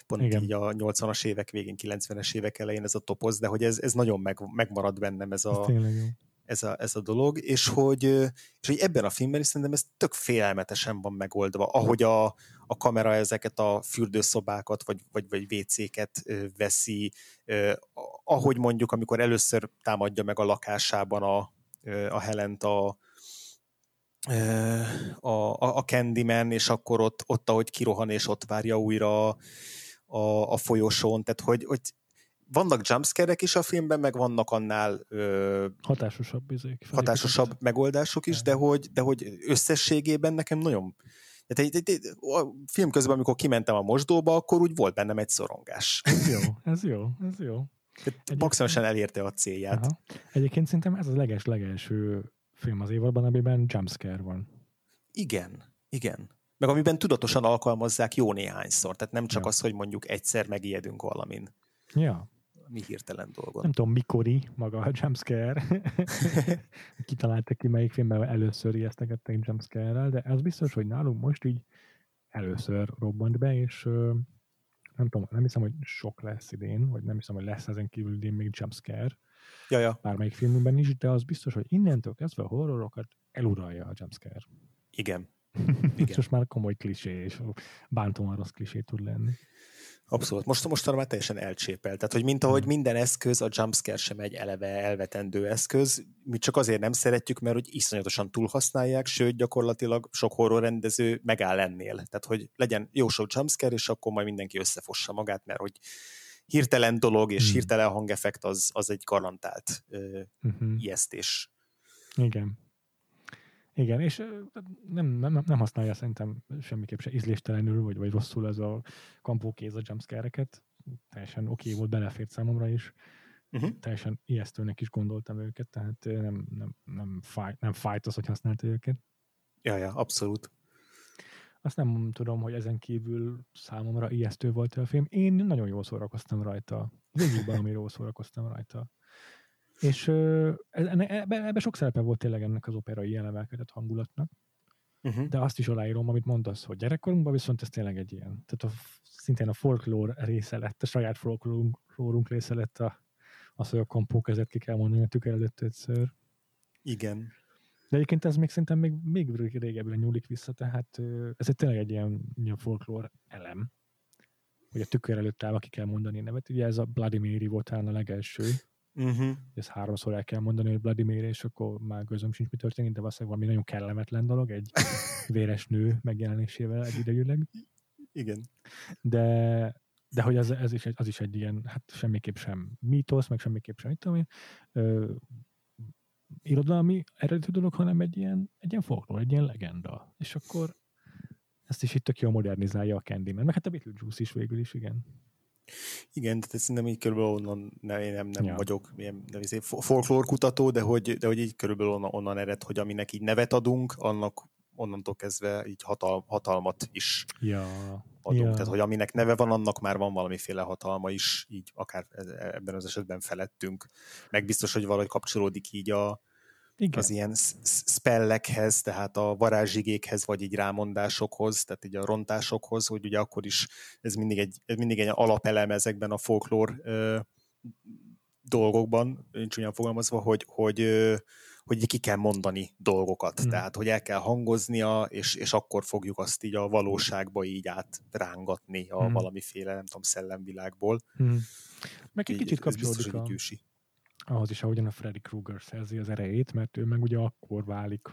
pont igen. így a 80-as évek végén, 90-es évek elején ez a topoz, de hogy ez, ez nagyon meg, megmarad bennem ez a, ez ez a, ez a dolog, és hogy, és hogy ebben a filmben is szerintem ez tök félelmetesen van megoldva, ahogy a, a kamera ezeket a fürdőszobákat, vagy, vagy, vagy WC-ket veszi, ahogy mondjuk, amikor először támadja meg a lakásában a, a Helent a, a, a Candyman, és akkor ott, ott, ahogy kirohan, és ott várja újra a, a folyosón, tehát hogy, hogy vannak jumpscare is a filmben, meg vannak annál ö, hatásosabb, izék, hatásosabb megoldások is, de hogy, de hogy összességében nekem nagyon tehát egy, egy, egy, a film közben, amikor kimentem a mosdóba, akkor úgy volt bennem egy szorongás. Ez jó, ez jó, ez jó. Maximálisan elérte a célját. Aha. Egyébként szerintem ez az leges-legelső film az évadban, amiben jumpscare van. Igen, igen. Meg amiben tudatosan alkalmazzák jó néhányszor. Tehát nem csak ja. az, hogy mondjuk egyszer megijedünk valamin. Ja mi hirtelen dolgon. Nem tudom, mikori maga a jumpscare. Kitaláltak ki, melyik filmben először ijesztegettek jumpscare-rel, de az biztos, hogy nálunk most így először robbant be, és nem tudom, nem hiszem, hogy sok lesz idén, vagy nem hiszem, hogy lesz ezen kívül idén még jumpscare. Ja, ja. Bármelyik filmben is, de az biztos, hogy innentől kezdve a horrorokat eluralja a jumpscare. Igen. Igen. Most már komoly klisé, és bántóan rossz klisé tud lenni. Abszolút. Most, mostanra már teljesen elcsépelt. Tehát, hogy mint ahogy hmm. minden eszköz, a jumpscare sem egy eleve elvetendő eszköz. Mi csak azért nem szeretjük, mert hogy iszonyatosan túlhasználják, sőt, gyakorlatilag sok horror rendező megáll ennél. Tehát, hogy legyen jó sok jumpscare, és akkor majd mindenki összefossa magát, mert hogy hirtelen dolog és hmm. hirtelen hangeffekt az, az egy garantált uh, uh-huh. ijesztés. Igen. Igen, és nem, nem, nem használja szerintem semmiképp se ízléstelenül, vagy, vagy rosszul ez a kampókéz a jumpscare-eket. Teljesen oké okay volt, belefért számomra is. Uh-huh. Teljesen ijesztőnek is gondoltam őket, tehát nem, nem, nem, fáj, nem fájt az, hogy használta őket. Ja, ja, abszolút. Azt nem tudom, hogy ezen kívül számomra ijesztő volt a film. Én nagyon jól szórakoztam rajta. Végig valami jól szórakoztam rajta. És ebben ebbe sok szerepe volt tényleg ennek az operai elemelkedett hangulatnak. Uh-huh. De azt is aláírom, amit mondasz, hogy gyerekkorunkban viszont ez tényleg egy ilyen. Tehát a, szintén a folklór része lett, a saját folklórunk része lett a, az, hogy a kompó kezet ki kell mondani a tükör előtt egyszer. Igen. De egyébként ez még szerintem még, még régebbre nyúlik vissza, tehát ez egy tényleg egy ilyen, ilyen folklór elem, hogy a tükör előtt áll, aki kell mondani a nevet. Ugye ez a Bloody Mary volt talán a legelső. Uh-huh. Ezt háromszor el kell mondani, hogy Mary, és akkor már közöm sincs, mi történik, de valószínűleg valami nagyon kellemetlen dolog, egy véres nő megjelenésével egyidejűleg. Igen. De, de hogy ez, ez is, egy, az is egy ilyen, hát semmiképp sem mítosz, meg semmiképp sem, mit tudom én, ö, irodalmi eredetű dolog, hanem egy ilyen, egy ilyen folklór, egy ilyen legenda. És akkor ezt is itt tök jól modernizálja a Candyman, meg hát a Beetlejuice is végül is, igen. Igen, de szerintem így körülbelül onnan nem, én nem, nem ja. vagyok ilyen nem folklórkutató, de hogy, de hogy így körülbelül onnan, onnan ered, hogy aminek így nevet adunk, annak onnantól kezdve így hatal, hatalmat is ja. adunk. Ja. Tehát, hogy aminek neve van, annak már van valamiféle hatalma is, így akár ebben az esetben felettünk. Meg biztos, hogy valahogy kapcsolódik így a, igen. az ilyen spellekhez, tehát a varázsigékhez, vagy így rámondásokhoz, tehát így a rontásokhoz, hogy ugye akkor is ez mindig egy, ez mindig egy alapelem ezekben a folklór ö, dolgokban, nincs olyan fogalmazva, hogy, hogy, ö, hogy ki kell mondani dolgokat, hmm. tehát hogy el kell hangoznia, és, és akkor fogjuk azt így a valóságba így átrángatni a hmm. valamiféle, nem tudom, szellemvilágból. Hmm. Meg egy kicsit kapcsolódik a, ahhoz is, ahogyan a Freddy Krueger szerzi az erejét, mert ő meg ugye akkor válik,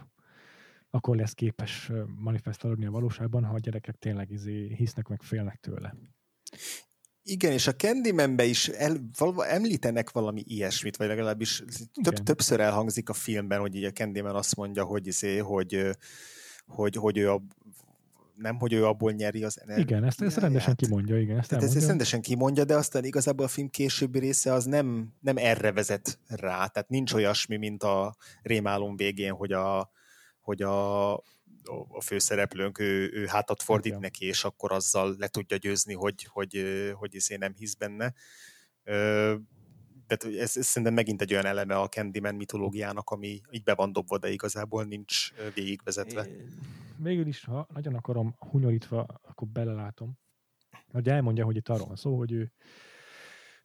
akkor lesz képes manifestálódni a valóságban, ha a gyerekek tényleg izé hisznek, meg félnek tőle. Igen, és a Candyman-be is el, valva, említenek valami ilyesmit, vagy legalábbis több, többször elhangzik a filmben, hogy így a Candyman azt mondja, hogy, izé, hogy, hogy, hogy ő a nem, hogy ő abból nyeri az energiát. Igen, ezt, ezt rendesen kimondja, igen. Ezt, Tehát ezt rendesen kimondja, de aztán igazából a film későbbi része az nem, nem erre vezet rá. Tehát nincs olyasmi, mint a rémálom végén, hogy a, hogy a, a főszereplőnk ő, ő hátat fordít okay. neki, és akkor azzal le tudja győzni, hogy, hogy, hogy, hogy izé nem hisz benne. Tehát ez, ez szerintem megint egy olyan eleme a Candyman mitológiának, ami így be van dobva, de igazából nincs végigvezetve. Végül is, ha nagyon akarom hunyorítva, akkor belelátom. Hogy elmondja, hogy itt arról van szó, hogy ő,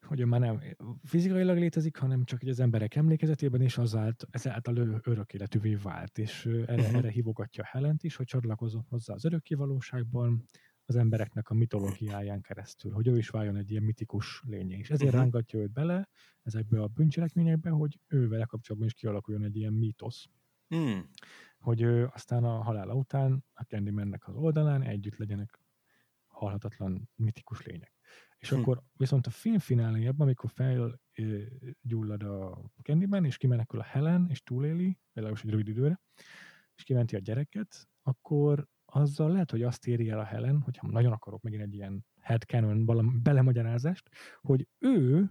hogy ő már nem fizikailag létezik, hanem csak az emberek emlékezetében, és azáltal, ezáltal ő örök életűvé vált, és erre, uh-huh. erre hívogatja Helent is, hogy csatlakozom hozzá az örökké valóságban, az embereknek a mitológiáján keresztül, hogy ő is váljon egy ilyen mitikus lényé. És ezért uh-huh. rángatja őt bele ezekbe a bűncselekményekbe, hogy ő vele kapcsolatban is kialakuljon egy ilyen mítosz. Mm. Hogy ő aztán a halála után a Candymannek az oldalán együtt legyenek halhatatlan mitikus lények. És hm. akkor viszont a film fináléjában, amikor felgyullad a Candyman, és kimenekül a Helen, és túléli, legalábbis egy rövid időre, és kimenti a gyereket, akkor azzal lehet, hogy azt éri el a Helen, hogyha nagyon akarok megint egy ilyen headcanon belemagyarázást, hogy ő,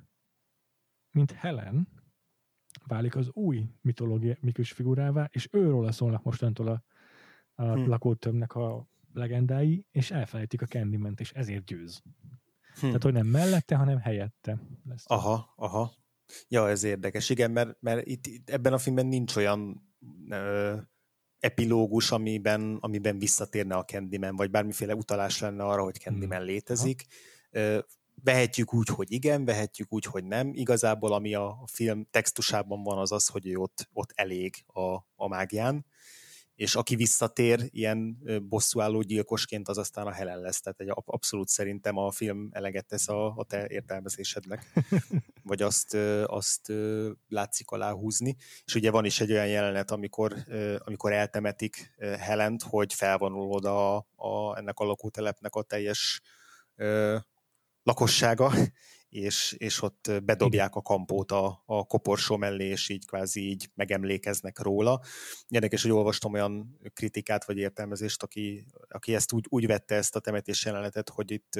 mint Helen, válik az új mitológikus figurává, és őról szólnak mostantól a, a hm. lakótömnek a legendái, és elfelejtik a candyman és ezért győz. Hm. Tehát, hogy nem mellette, hanem helyette. Lesz. Aha, aha. Ja, ez érdekes. Igen, mert, mert itt, itt ebben a filmben nincs olyan ö, epilógus, amiben, amiben visszatérne a Candyman, vagy bármiféle utalás lenne arra, hogy Candyman hmm. létezik. Vehetjük úgy, hogy igen, vehetjük úgy, hogy nem. Igazából ami a film textusában van, az az, hogy ő ott, ott elég a, a mágián és aki visszatér ilyen bosszúálló gyilkosként, az aztán a Helen lesz. Tehát egy abszolút szerintem a film eleget tesz a, a te értelmezésednek, vagy azt, azt látszik aláhúzni. És ugye van is egy olyan jelenet, amikor, amikor eltemetik Helent, hogy felvonul oda a, a, ennek a lakótelepnek a teljes lakossága, és, és ott bedobják a kampót a, a koporsó mellé, és így kvázi így megemlékeznek róla. Érdekes, hogy olvastam olyan kritikát vagy értelmezést, aki, aki ezt úgy, úgy vette ezt a temetés jelenetet, hogy itt,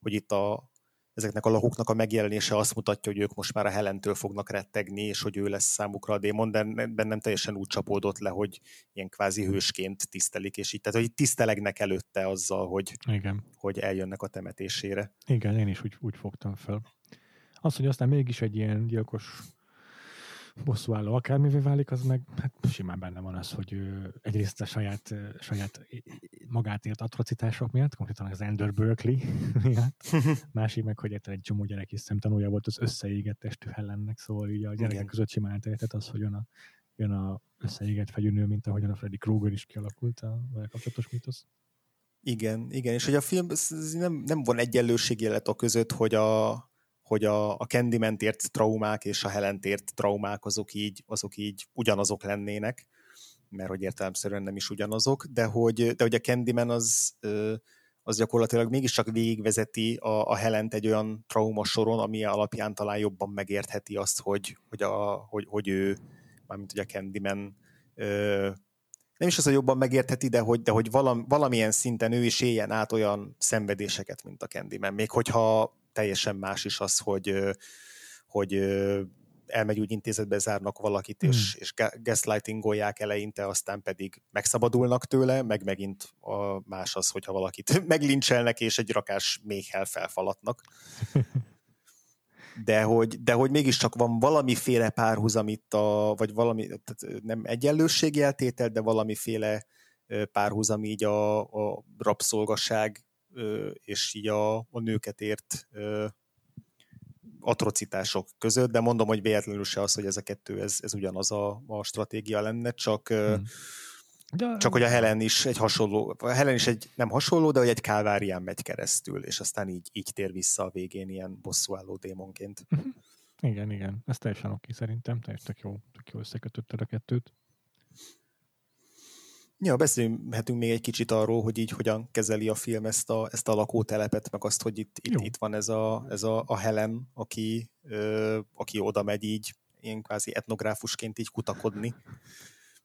hogy itt a, ezeknek a lakóknak a megjelenése azt mutatja, hogy ők most már a Helentől fognak rettegni, és hogy ő lesz számukra a démon, de bennem teljesen úgy csapódott le, hogy ilyen kvázi hősként tisztelik, és így, tehát hogy tisztelegnek előtte azzal, hogy, Igen. hogy eljönnek a temetésére. Igen, én is úgy, úgy fogtam fel. Az, hogy aztán mégis egy ilyen gyilkos bosszúálló akármivé válik, az meg hát simán benne van az, hogy ő egyrészt a saját, saját magát ért atrocitások miatt, konkrétan az Ender Berkeley miatt, másik meg, hogy egy csomó gyerek is szemtanúja volt az összeégett testű Helennek, szóval így a gyerekek között simán tehát az, hogy a jön a összeégett fegyűnő, mint ahogyan a Freddy Krueger is kialakult a vele kapcsolatos mítosz. Igen, igen, és hogy a film nem, nem van egyenlőségjelet a között, hogy a, hogy a, a candyman ért traumák és a Helent ért traumák azok így, azok így ugyanazok lennének, mert hogy értelemszerűen nem is ugyanazok, de hogy, de hogy a Candyman az, az gyakorlatilag mégiscsak végigvezeti a, a Helent egy olyan trauma soron, ami alapján talán jobban megértheti azt, hogy, hogy, a, hogy, hogy ő, mármint hogy a Candyman nem is az, hogy jobban megértheti, de hogy, de hogy valam, valamilyen szinten ő is éljen át olyan szenvedéseket, mint a Candyman. Még hogyha teljesen más is az, hogy, hogy elmegy úgy intézetbe, zárnak valakit, hmm. és, és gaslightingolják eleinte, aztán pedig megszabadulnak tőle, meg megint a más az, hogyha valakit meglincselnek, és egy rakás méhel felfalatnak. De hogy, de hogy mégiscsak van valamiféle párhuzam itt, a, vagy valami, tehát nem egyenlőségi eltétel, de valamiféle párhuzam így a, a rabszolgaság és így a, a nőket ért atrocitások között, de mondom, hogy véletlenül se az, hogy ez a kettő, ez, ez ugyanaz a, a stratégia lenne, csak, hmm. de, csak hogy a Helen is egy hasonló, a Helen is egy nem hasonló, de hogy egy kálvárián megy keresztül, és aztán így, így tér vissza a végén ilyen bosszúálló démonként. Uh-huh. Igen, igen, ez teljesen oké szerintem, teljesen jó, tök jó összekötötted a kettőt. Ja, beszélhetünk még egy kicsit arról, hogy így hogyan kezeli a film ezt a, ezt a lakótelepet, meg azt, hogy itt, itt, itt van ez a, ez a, a Helen, aki, ö, aki oda megy így, ilyen kvázi etnográfusként így kutakodni.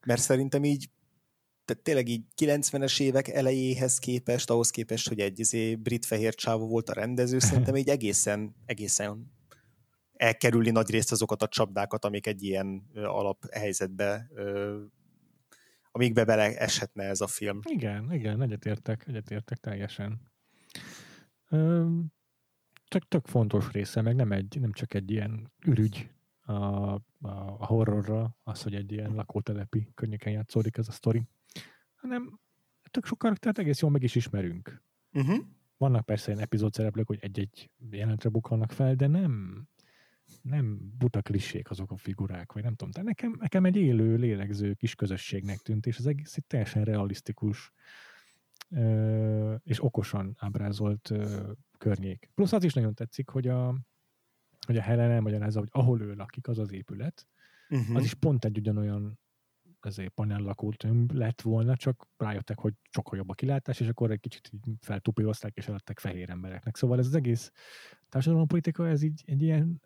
Mert szerintem így tehát tényleg így 90-es évek elejéhez képest, ahhoz képest, hogy egy izé, brit fehér csávó volt a rendező, szerintem így egészen, egészen elkerüli nagy részt azokat a csapdákat, amik egy ilyen alaphelyzetbe amikbe bele eshetne ez a film. Igen, igen, egyetértek, egyetértek teljesen. Tök, tök fontos része, meg nem, egy, nem csak egy ilyen ürügy a, a, a horrorra, az, hogy egy ilyen lakótelepi környéken játszódik ez a sztori, hanem tök sok karaktert egész jól meg is ismerünk. Uh-huh. Vannak persze ilyen epizód szereplők, hogy egy-egy jelentre bukkannak fel, de nem nem buta klisék azok a figurák, vagy nem tudom, de nekem, nekem egy élő, lélegző kis közösségnek tűnt, és az egész egy teljesen realisztikus és okosan ábrázolt környék. Plusz az is nagyon tetszik, hogy a, hogy a Helen elmagyarázza, hogy ahol ő lakik, az az épület, uh-huh. az is pont egy ugyanolyan ezért panellakótömb lett volna, csak rájöttek, hogy sokkal jobb a kilátás, és akkor egy kicsit feltupírozták, és eladták fehér embereknek. Szóval ez az egész társadalompolitika, ez így egy ilyen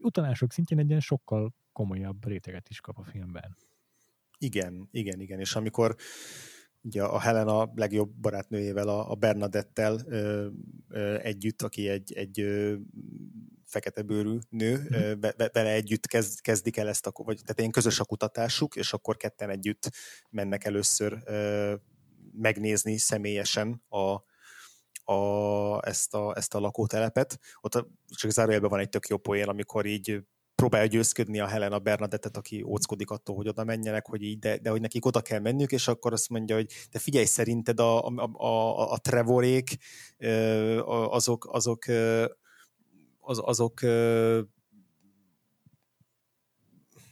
utalások szintjén egy ilyen sokkal komolyabb réteget is kap a filmben. Igen, igen, igen, és amikor ugye a Helena legjobb barátnőjével, a, a Bernadettel ö, ö, együtt, aki egy, egy ö, fekete bőrű nő, mm-hmm. be, be, vele együtt kezd, kezdik el ezt a, vagy tehát ilyen közös a kutatásuk, és akkor ketten együtt mennek először ö, megnézni személyesen a, a, ezt, a, ezt a lakótelepet. Ott csak zárójelben van egy tök jó poén, amikor így próbálja győzködni a Helena Bernadettet, aki óckodik attól, hogy oda menjenek, hogy így, de, de hogy nekik oda kell menniük, és akkor azt mondja, hogy te figyelj, szerinted a, a, a, a Trevorék azok, azok, az, azok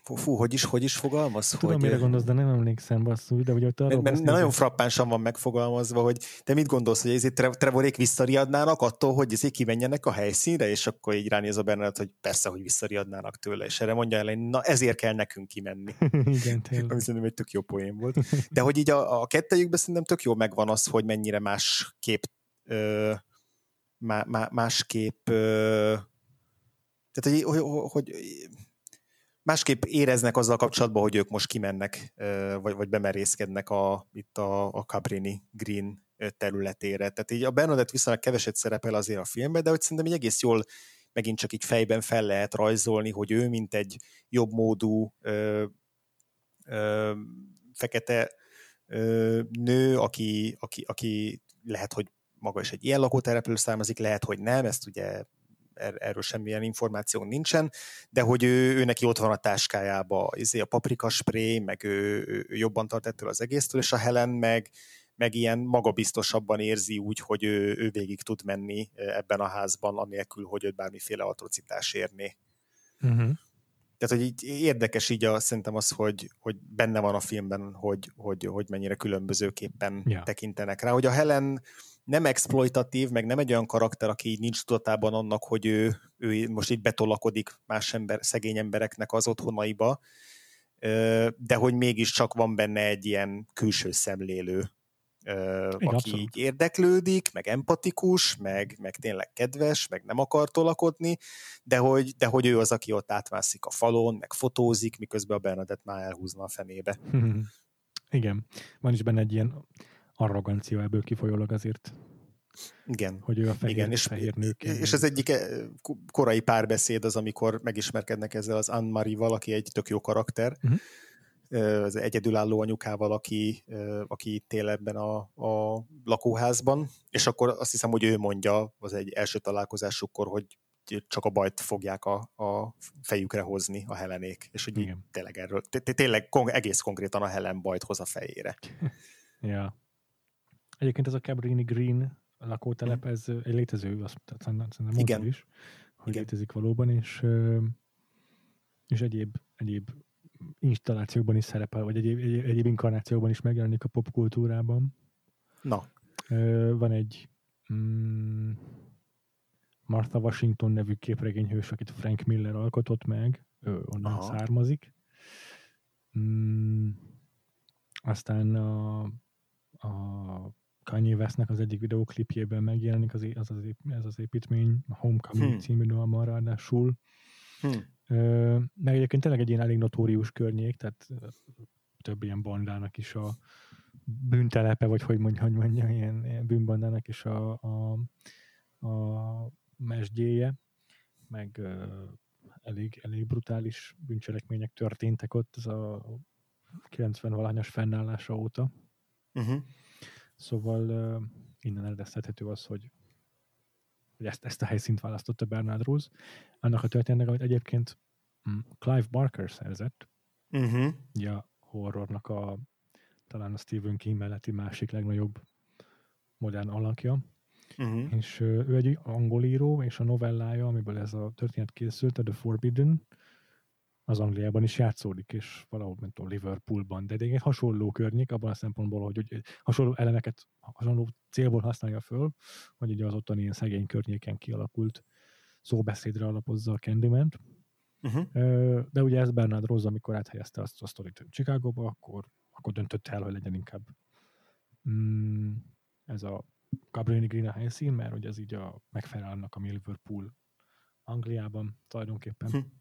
fú, hogy is, hogy is fogalmaz? Tudom, hogy, mire gondolsz, de nem emlékszem basszú, de ugye arról mert, mert nagyon frappánsan van megfogalmazva, hogy te mit gondolsz, hogy ezért Trevorék visszariadnának attól, hogy ezért kimenjenek a helyszínre, és akkor így ránéz a Bernard, hogy persze, hogy visszariadnának tőle, és erre mondja el, na ezért kell nekünk kimenni. Igen, tényleg. Ami szerintem egy tök jó poén volt. De hogy így a, a kettejükben szerintem tök jó megvan az, hogy mennyire más kép ö, má, má, másképp ö, tehát, hogy, hogy, hogy másképp éreznek azzal kapcsolatban, hogy ők most kimennek, vagy, vagy bemerészkednek a, itt a, a Cabrini Green területére. Tehát így a Bernadett viszonylag keveset szerepel azért a filmben, de hogy szerintem így egész jól megint csak így fejben fel lehet rajzolni, hogy ő, mint egy jobb módú ö, ö, fekete ö, nő, aki, aki, aki lehet, hogy maga is egy ilyen lakótelepről származik, lehet, hogy nem, ezt ugye erről semmilyen információ nincsen, de hogy ő, ő neki ott van a táskájába izé a paprika spray, meg ő, ő, jobban tart ettől az egésztől, és a Helen meg, meg ilyen magabiztosabban érzi úgy, hogy ő, ő végig tud menni ebben a házban, anélkül, hogy őt bármiféle atrocitás érné. Uh-huh. tehát, hogy így érdekes így a, szerintem az, hogy, hogy benne van a filmben, hogy, hogy, hogy mennyire különbözőképpen ja. tekintenek rá, hogy a Helen nem exploitatív, meg nem egy olyan karakter, aki így nincs tudatában annak, hogy ő, ő most itt betolakodik más ember, szegény embereknek az otthonaiba, de hogy mégiscsak van benne egy ilyen külső szemlélő aki abszolút. így érdeklődik, meg empatikus, meg, meg tényleg kedves, meg nem akar tolakodni, de hogy, de hogy ő az, aki ott átvászik a falon, meg fotózik, miközben a Bernadett már elhúzna a fenébe. Igen, van is benne egy ilyen arrogancia ebből kifolyólag azért. Igen. Hogy ő a fehér, Igen, és, fehér nők. És ez egyik eh, korai párbeszéd az, amikor megismerkednek ezzel az Anne-Marie-val, aki egy tök jó karakter, uh-huh az egyedülálló anyukával, aki, aki itt él ebben a, a lakóházban, és akkor azt hiszem, hogy ő mondja az egy első találkozásukkor, hogy csak a bajt fogják a, a fejükre hozni a helenék, és hogy Igen. tényleg erről, tényleg egész konkrétan a Helen bajt hoz a fejére. ja. Egyébként ez a Cabrini Green lakótelep, ez egy létező, azt szerintem Igen. is, hogy Igen. létezik valóban, és, és egyéb, egyéb installációkban is szerepel, vagy egyéb, egyéb, egyéb inkarnációkban is megjelenik a popkultúrában. Na. Van egy mm, Martha Washington nevű képregényhős, akit Frank Miller alkotott meg, ő onnan Aha. származik. Mm, aztán a, a Kanye Westnek az egyik videóklipjében megjelenik az, az, az, ez az építmény, a Homecoming hmm. című dalmal ráadásul. Hmm. Meg egyébként tényleg egy ilyen elég notórius környék, tehát több ilyen bandának is a bűntelepe, vagy hogy mondja, hogy mondja ilyen, ilyen bűnbandának is a, a, a mesdjéje, meg elég, elég brutális bűncselekmények történtek ott az a 90-valányos fennállása óta. Uh-huh. Szóval innen eredeztethető az, hogy hogy ezt, ezt a helyszínt választotta Bernard Rose. Annak a történetnek, amit egyébként hm, Clive Barker szerzett, uh-huh. ja, horrornak a talán a Stephen King melletti másik legnagyobb modern alakja. Uh-huh. És ő egy angol író, és a novellája, amiből ez a történet készült, a The Forbidden, az Angliában is játszódik, és valahol, mint a Liverpoolban, de egy hasonló környék abban a szempontból, hogy, hogy hasonló elemeket, hasonló célból használja föl, hogy ugye az ottani ilyen szegény környéken kialakult szóbeszédre alapozza a candyman uh-huh. De ugye ez Bernard Rose, amikor áthelyezte azt a sztorit Chicagóba, akkor, akkor döntött el, hogy legyen inkább mm, ez a Cabrini Green a helyszín, mert ugye ez így a, megfelel annak, ami Liverpool Angliában tulajdonképpen. Uh-huh.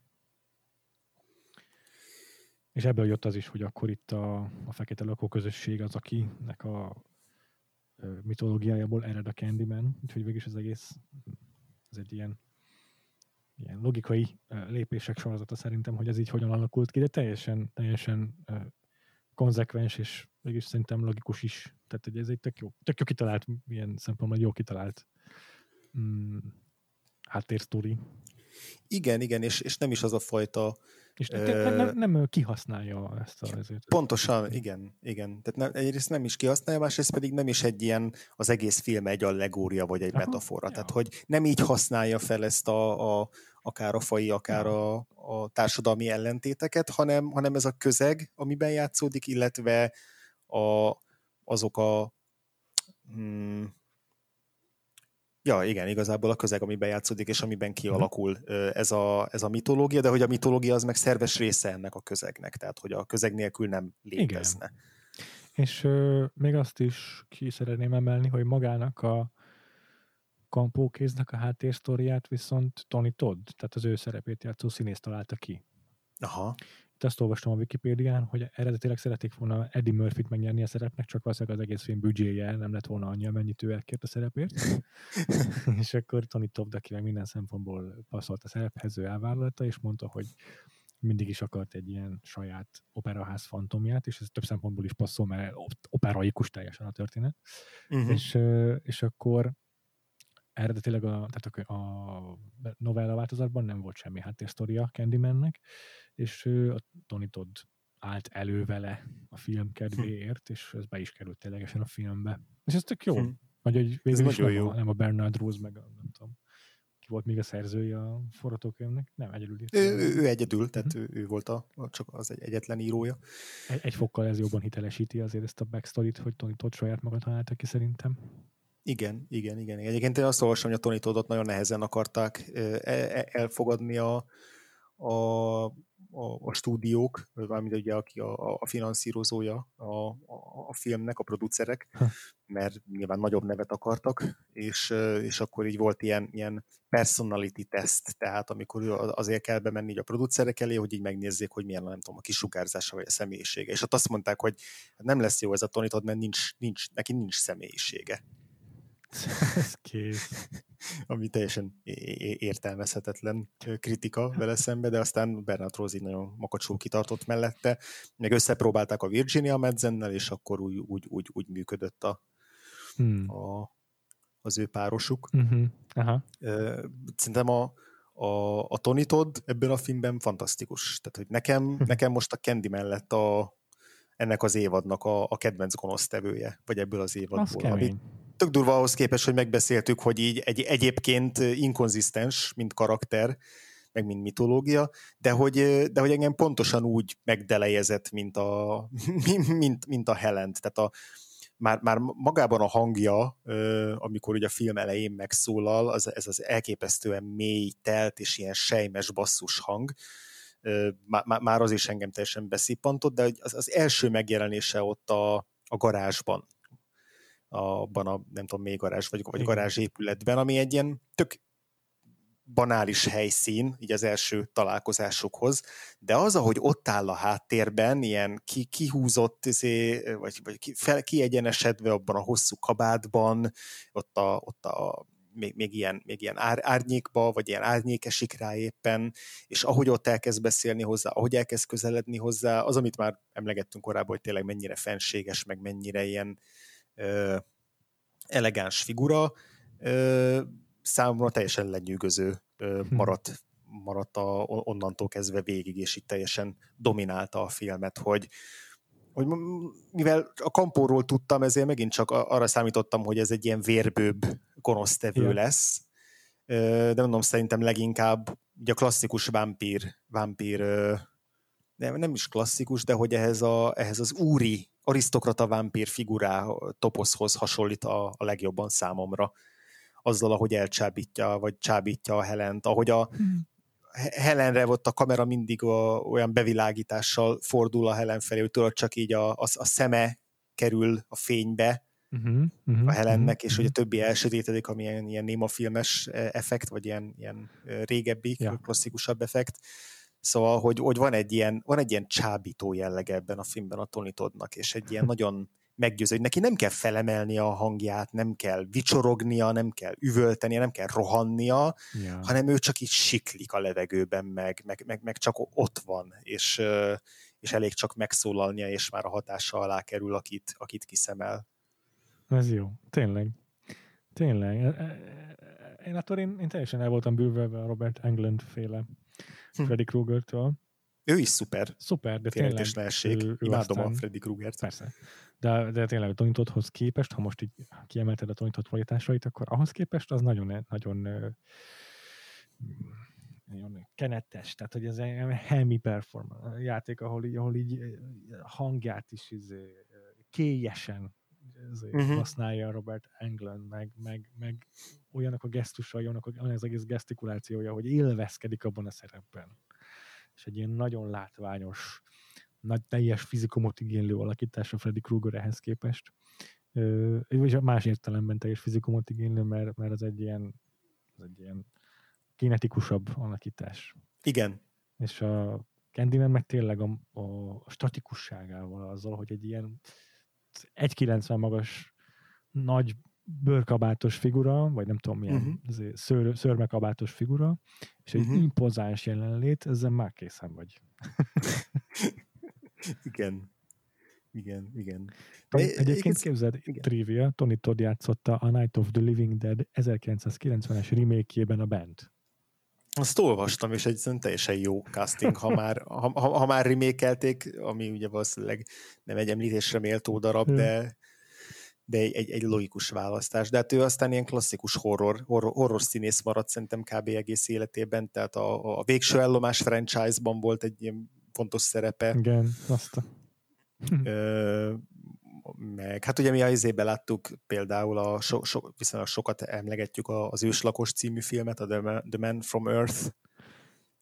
És ebből jött az is, hogy akkor itt a, a fekete lakóközösség az, akinek a mitológiájából ered a Candyman, úgyhogy végig az egész ez egy ilyen, ilyen logikai lépések sorozata szerintem, hogy ez így hogyan alakult ki, de teljesen, teljesen konzekvens, és mégis szerintem logikus is. Tehát hogy ez egy tök jó, tök jó kitalált, ilyen szempontból jó kitalált mm, háttérsztori. Igen, igen, és, és nem is az a fajta és nem, nem, nem kihasználja ezt a ezért. Pontosan, igen, igen. Tehát nem, egyrészt nem is kihasználja, másrészt pedig nem is egy ilyen, az egész film egy allegória, vagy egy Aha, metafora. Ja. Tehát, hogy nem így használja fel ezt a, a akár a fai, akár a, a társadalmi ellentéteket, hanem, hanem ez a közeg, amiben játszódik, illetve a, azok a hmm, Ja, igen, igazából a közeg, amiben játszódik, és amiben mhm. kialakul ez a, ez a mitológia, de hogy a mitológia az meg szerves része ennek a közegnek, tehát hogy a közeg nélkül nem létezne. Igen. És ö, még azt is ki szeretném emelni, hogy magának a kampókéznek a háttérsztoriát viszont Tony Todd, tehát az ő szerepét játszó színész találta ki. Aha itt azt olvastam a Wikipédián, hogy eredetileg szerették volna Eddie Murphy-t megnyerni a szerepnek, csak valószínűleg az egész film büdzséje nem lett volna annyi, amennyit ő elkért a szerepért. és akkor Tony Todd, aki meg minden szempontból passzolt a szerephez, ő elvállalta, és mondta, hogy mindig is akart egy ilyen saját operaház fantomját, és ez több szempontból is passzol, mert operaikus teljesen a történet. Uh-huh. És, és akkor eredetileg a, tehát a, a novella változatban nem volt semmi háttérsztoria Candymannek, és a Tony Todd állt elő vele a film kedvéért, és ez be is került ténylegesen a filmbe. És ez tök jó. Hm. Vagy hogy végül is nem, jó. A, nem a Bernard Rose, meg a, nem tudom, ki volt még a szerzője a forgatókönyvnek? Nem, egyedül írt. Ő, ő, ő egyedül, tehát uh-huh. ő, ő volt a, csak az egy egyetlen írója. Egy, egy fokkal ez jobban hitelesíti azért ezt a backstory-t, hogy Tony Todd saját maga találta ki szerintem. Igen, igen, igen. Egyébként én azt olvasom, hogy a Tony Toddot nagyon nehezen akarták e, e, elfogadni a, a, a, a stúdiók, valamint ugye aki a, a finanszírozója a, a, a filmnek, a producerek, mert nyilván nagyobb nevet akartak, és, és akkor így volt ilyen, ilyen personality test, tehát amikor azért kell bemenni így a producerek elé, hogy így megnézzék, hogy milyen, nem tudom, a kisugárzása vagy a személyisége. És ott azt mondták, hogy nem lesz jó ez a Tony Todd, mert nincs, nincs, neki nincs személyisége. Ez kész. Ami teljesen értelmezhetetlen kritika vele szembe, de aztán Bernard Rosi nagyon makacsú kitartott mellette. Meg összepróbálták a Virginia Medzennel, és akkor úgy, úgy, úgy, úgy működött a, hmm. a, az ő párosuk. Uh-huh. Aha. Szerintem a, a, a Tony Todd ebben a filmben fantasztikus. Tehát, hogy nekem, nekem most a Candy mellett a, ennek az évadnak a, a kedvenc gonosztevője, vagy ebből az évadból. Ami, tök durva ahhoz képest, hogy megbeszéltük, hogy így egy, egyébként inkonzisztens, mint karakter, meg mint mitológia, de hogy, de hogy engem pontosan úgy megdelejezett, mint a, mint, mint a Helent. Tehát a, már, már magában a hangja, amikor ugye a film elején megszólal, az, ez az elképesztően mély, telt és ilyen sejmes basszus hang, már, az is engem teljesen beszippantott, de az, az első megjelenése ott a, a garázsban, abban a, nem tudom, még garázs, vagy, vagy garázs épületben, ami egy ilyen tök banális helyszín, így az első találkozásokhoz, de az, ahogy ott áll a háttérben, ilyen ki, kihúzott, izé, vagy, vagy ki, fel, kiegyenesedve abban a hosszú kabátban, ott a, ott a még, még ilyen, még ilyen ár, árnyékba, vagy ilyen árnyék esik rá éppen, és ahogy ott elkezd beszélni hozzá, ahogy elkezd közeledni hozzá, az, amit már emlegettünk korábban, hogy tényleg mennyire fenséges, meg mennyire ilyen ö, elegáns figura, ö, számomra teljesen lenyűgöző ö, hm. maradt, maradt a, onnantól kezdve végig, és itt teljesen dominálta a filmet, hogy, hogy mivel a kampóról tudtam, ezért megint csak arra számítottam, hogy ez egy ilyen vérbőbb gonosztevő Igen. lesz, de mondom, szerintem leginkább ugye a klasszikus vámpír, vámpír nem, nem is klasszikus, de hogy ehhez, a, ehhez az úri arisztokrata vámpír figurá toposzhoz hasonlít a, a legjobban számomra. Azzal, ahogy elcsábítja, vagy csábítja a Helent, ahogy a hmm. Helenre ott a kamera mindig a, olyan bevilágítással fordul a Helen felé, hogy tudod, csak így a, a, a szeme kerül a fénybe, uh-huh, uh-huh, a Helennek, uh-huh, és hogy a többi elsötétedik, ami ilyen, ilyen némafilmes effekt, vagy ilyen, ilyen régebbi, ja. klasszikusabb effekt. Szóval, hogy, hogy van, egy ilyen, van egy ilyen csábító jelleg ebben a filmben a Tony Toddnak, és egy ilyen nagyon meggyőző, hogy neki nem kell felemelni a hangját, nem kell vicsorognia, nem kell üvöltenie, nem kell rohannia, ja. hanem ő csak így siklik a levegőben, meg, meg, meg, meg csak ott van, és, és elég csak megszólalnia, és már a hatása alá kerül, akit, akit kiszemel. Ez jó, tényleg. Tényleg. E, e, e, én attól én, én teljesen el voltam bűvölve a Robert Englund féle. Freddy Krueger-től. Ő is szuper. Szuper, de tényleg. Ő, ő Imádom aztán, a Freddy Krueger-t. Persze. De, de tényleg a Tonitodhoz képest, ha most így kiemelted a Tonitot kvalitásait, akkor ahhoz képest az nagyon, nagyon, nagyon kenetes, tehát hogy ez egy hemi performance játék, ahol így, ahol így hangját is izé, kélyesen uh-huh. használja Robert Englund, meg, meg, meg olyanok a gesztusai, olyanok olyan az egész gesztikulációja, hogy élvezkedik abban a szerepben. És egy ilyen nagyon látványos, nagy teljes fizikumot igénylő alakítás a Freddy Krueger ehhez képest. Vagy más értelemben teljes fizikumot igénylő, mert, mert az egy ilyen, az egy ilyen kinetikusabb alakítás. Igen. És a Candyman meg tényleg a, a statikusságával, azzal, hogy egy ilyen 1,90 magas nagy bőrkabátos figura, vagy nem tudom milyen uh-huh. szőr, szőrmekabátos figura, és egy uh-huh. impozáns jelenlét, ezzel már készen vagy. igen. Igen, igen. Tony, egyébként képzeld, igen. trivia, Tony Todd játszotta a Night of the Living Dead 1990-es remake a band. Azt olvastam, és egy teljesen jó casting, ha már, ha, ha, ha már remékelték, ami ugye valószínűleg nem egy említésre méltó darab, de, de egy, egy, egy logikus választás. De hát ő aztán ilyen klasszikus horror, horror, horror színész maradt szerintem kb. egész életében, tehát a, a Végső Ellomás franchise-ban volt egy ilyen fontos szerepe. Igen, azt. Ö, meg hát ugye mi a izébe láttuk például a so, so, viszonylag sokat emlegetjük az Őslakos című filmet, a The Man, from Earth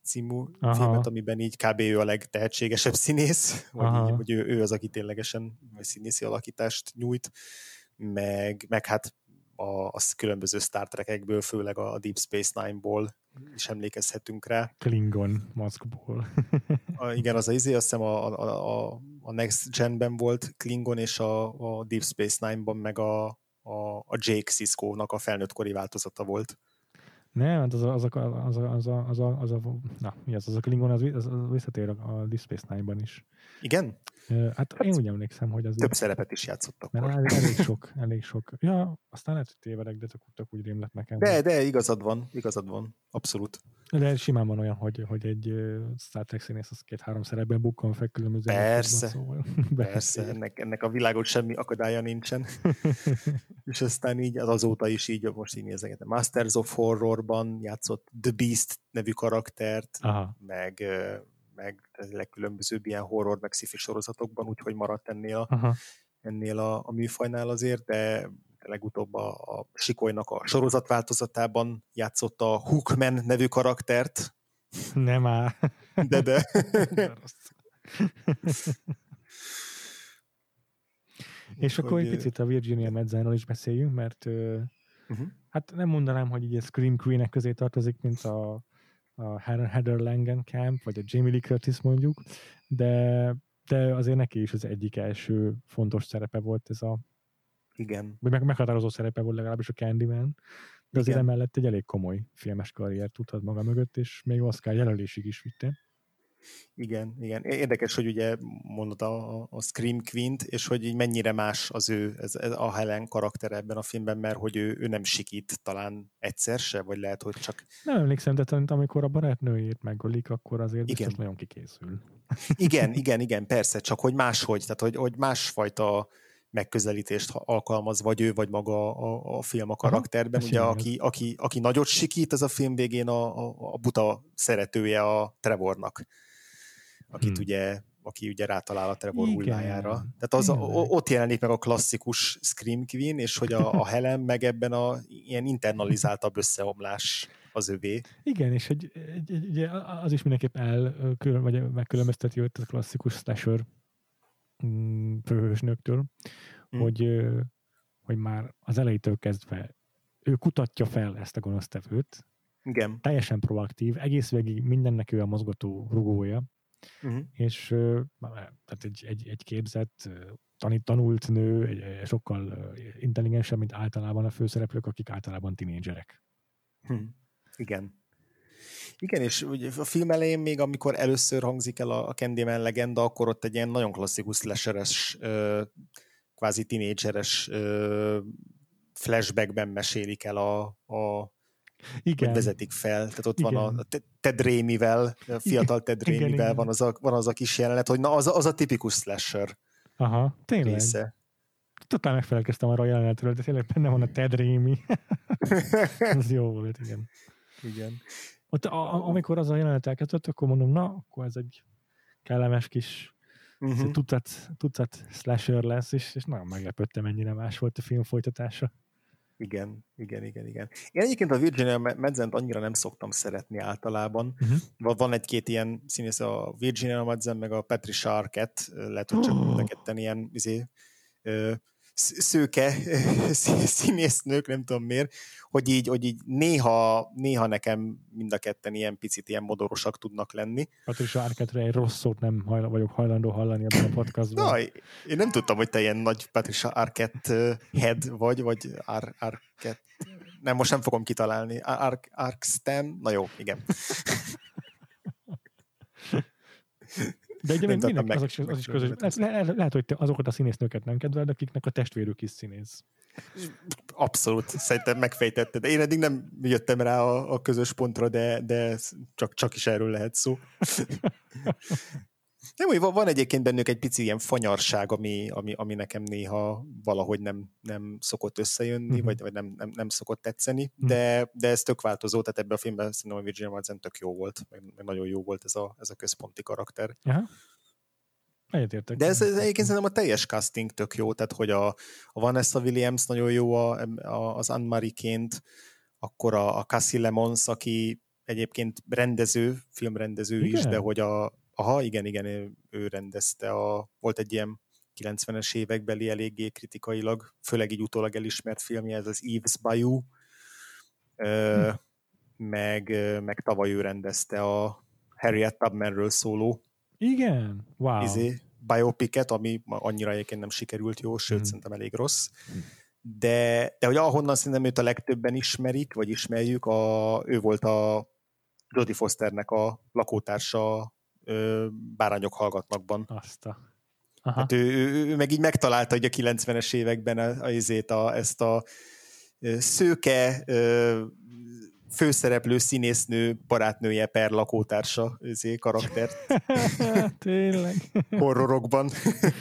című Aha. filmet, amiben így kb. ő a legtehetségesebb színész, vagy, így, hogy ő, ő az, aki ténylegesen színészi alakítást nyújt, meg, meg hát a, a különböző Star Trek-ekből, főleg a Deep Space Nine-ból is emlékezhetünk rá. Klingon maszkból. a, igen, az a izé, azt hiszem a, a, a, a Next Gen-ben volt Klingon, és a, a Deep Space Nine-ban meg a, a, a Jake Sisko-nak a felnőttkori változata volt. Nem, hát az a, az a, az a, az a, az a, az a, na, mi az, az a Klingon, az, az, az visszatér a Deep Space Nine-ban is. Igen? Hát, én úgy emlékszem, hogy az... Több szerepet is játszottak. Mert elég, elég sok, elég sok. Ja, aztán lehet, hogy tévedek, de tök úgy rémlett nekem. De, de igazad van, igazad van, abszolút. De simán van olyan, hogy, hogy egy Star Trek színész az két-három szerepben bukkan fel különböző Persze, szóval. persze, ennek, ennek a világon semmi akadálya nincsen. és aztán így az azóta is így, most így nézegetem, Masters of Horrorban játszott The Beast nevű karaktert, Aha. meg meg legkülönbözőbb ilyen horror, meg sci sorozatokban, úgyhogy maradt ennél a, Aha. ennél a, a műfajnál azért, de legutóbb a, a Sikolynak a sorozatváltozatában játszott a Hookman nevű karaktert. Nem áll. De, de. És akkor egy picit a Virginia Medzáról is beszéljünk, mert uh-huh. hát nem mondanám, hogy így a Scream Queen-ek közé tartozik, mint a a Heather Langenkamp, vagy a Jamie Lee Curtis mondjuk, de, de azért neki is az egyik első fontos szerepe volt ez a igen. Vagy meg, meghatározó szerepe volt legalábbis a Candyman, de azért Igen. emellett egy elég komoly filmes karriert tudhat maga mögött, és még Oscar jelölésig is vitte. Igen, igen. Érdekes, hogy ugye mondod a, a Scream queen és hogy így mennyire más az ő, ez, ez a Helen karakter ebben a filmben, mert hogy ő, ő nem sikít talán egyszer se, vagy lehet, hogy csak... Nem emlékszem, de amikor a barátnőjét megölik, akkor azért igen. biztos nagyon kikészül. Igen, igen, igen, persze, csak hogy máshogy, tehát hogy, hogy másfajta megközelítést alkalmaz, vagy ő, vagy maga a, a film a karakterben. Aha, Ugye, aki, aki, aki nagyot sikít, ez a film végén a, a, a buta szeretője a Trevornak akit hmm. ugye aki ugye rátalál a Trevor Igen. hullájára. Tehát az, a, ott jelenik meg a klasszikus Scream Queen, és hogy a, a Helen meg ebben a ilyen internalizáltabb összeomlás az övé. Igen, és egy, egy, egy, egy, az is mindenképp el, vagy megkülönbözteti őt a klasszikus slasher mm, főhősnőktől, hmm. hogy, hogy már az elejétől kezdve ő kutatja fel ezt a gonosztevőt, Igen. teljesen proaktív, egész végig mindennek ő a mozgató rugója, uh-huh. és tehát egy, egy, egy képzett, tanít, tanult nő, egy, sokkal intelligensebb, mint általában a főszereplők, akik általában tinédzserek. Hmm. Igen. Igen, és ugye a film elején még, amikor először hangzik el a, a Candyman legenda, akkor ott egy ilyen nagyon klasszikus slasheres, kvázi tinédzseres flashbackben mesélik el a, a igen. hogy vezetik fel. Tehát ott igen. van a Ted Raimivel, a fiatal Ted Raimivel van az, a, van az a kis jelenet, hogy na, az, az a tipikus slasher Aha, tényleg. Része. Totál megfelelkeztem arra a jelenetről, de tényleg benne van a Ted Raimi. ez jó volt, igen. Igen. Ott, a, a, amikor az a jelenet elkezdett, akkor mondom, na, akkor ez egy kellemes kis uh-huh. tucat, tucat slasher lesz, és, és nagyon meglepődtem, mennyire más volt a film folytatása. Igen, igen, igen, igen. Én egyébként a Virginia Madzent annyira nem szoktam szeretni általában. Uh-huh. Van egy-két ilyen színész, a Virginia Madsen, meg a Patricia Arquette, lehet, hogy csak oh. ketten ilyen izé, szőke színésznők, nem tudom miért, hogy így, hogy így néha, néha nekem mind a ketten ilyen picit ilyen modorosak tudnak lenni. Patricia Arquette-re egy rossz szót nem hajla, vagyok hajlandó hallani ebben a podcastban. Na, én nem tudtam, hogy te ilyen nagy Patricia Arquette head vagy, vagy Ar- Arquette. Nem, most nem fogom kitalálni. Ar- Arkstem? Na jó, igen. De ugye mindenki, az, az, az is közös. Le, le, lehet, hogy te azokat a színésznőket nem kedveled, akiknek a testvérük is színész. Abszolút, szerintem megfejtetted. Én eddig nem jöttem rá a, a közös pontra, de, de csak, csak is erről lehet szó. Nem, hogy van egyébként bennük egy pici ilyen fanyarság, ami, ami, ami nekem néha valahogy nem, nem szokott összejönni, uh-huh. vagy, vagy nem, nem, nem szokott tetszeni, uh-huh. de, de ez tök változó, tehát ebben a filmben szerintem a Virginia Madsen tök jó volt, meg, meg nagyon jó volt ez a, ez a központi karakter. Aha. Egyetértek. De ez, ez egyébként szerintem a teljes casting tök jó, tehát hogy a, a Vanessa Williams nagyon jó a, a, az Anne-Marie-ként, akkor a, a Cassie Lemons, aki egyébként rendező, filmrendező igen? is, de hogy a, aha, igen, igen, ő, ő rendezte, a, volt egy ilyen 90-es évekbeli eléggé kritikailag, főleg így utólag elismert filmje, ez az Eve's Bayou, hm. meg, meg tavaly ő rendezte a Harriet Tubmanről szóló igen, wow. Izé, biopicet, ami annyira egyébként nem sikerült jó, sőt, mm. szerintem elég rossz. De, de hogy ahonnan szerintem őt a legtöbben ismerik, vagy ismerjük, a, ő volt a Jodie Fosternek a lakótársa ö, Bárányok hallgatnakban. Azt a... Aha. Hát ő, ő, ő, meg így megtalálta hogy a 90-es években a, a, a, ezt a szőke, főszereplő színésznő barátnője per lakótársa őzé, karaktert. Tényleg. Horrorokban.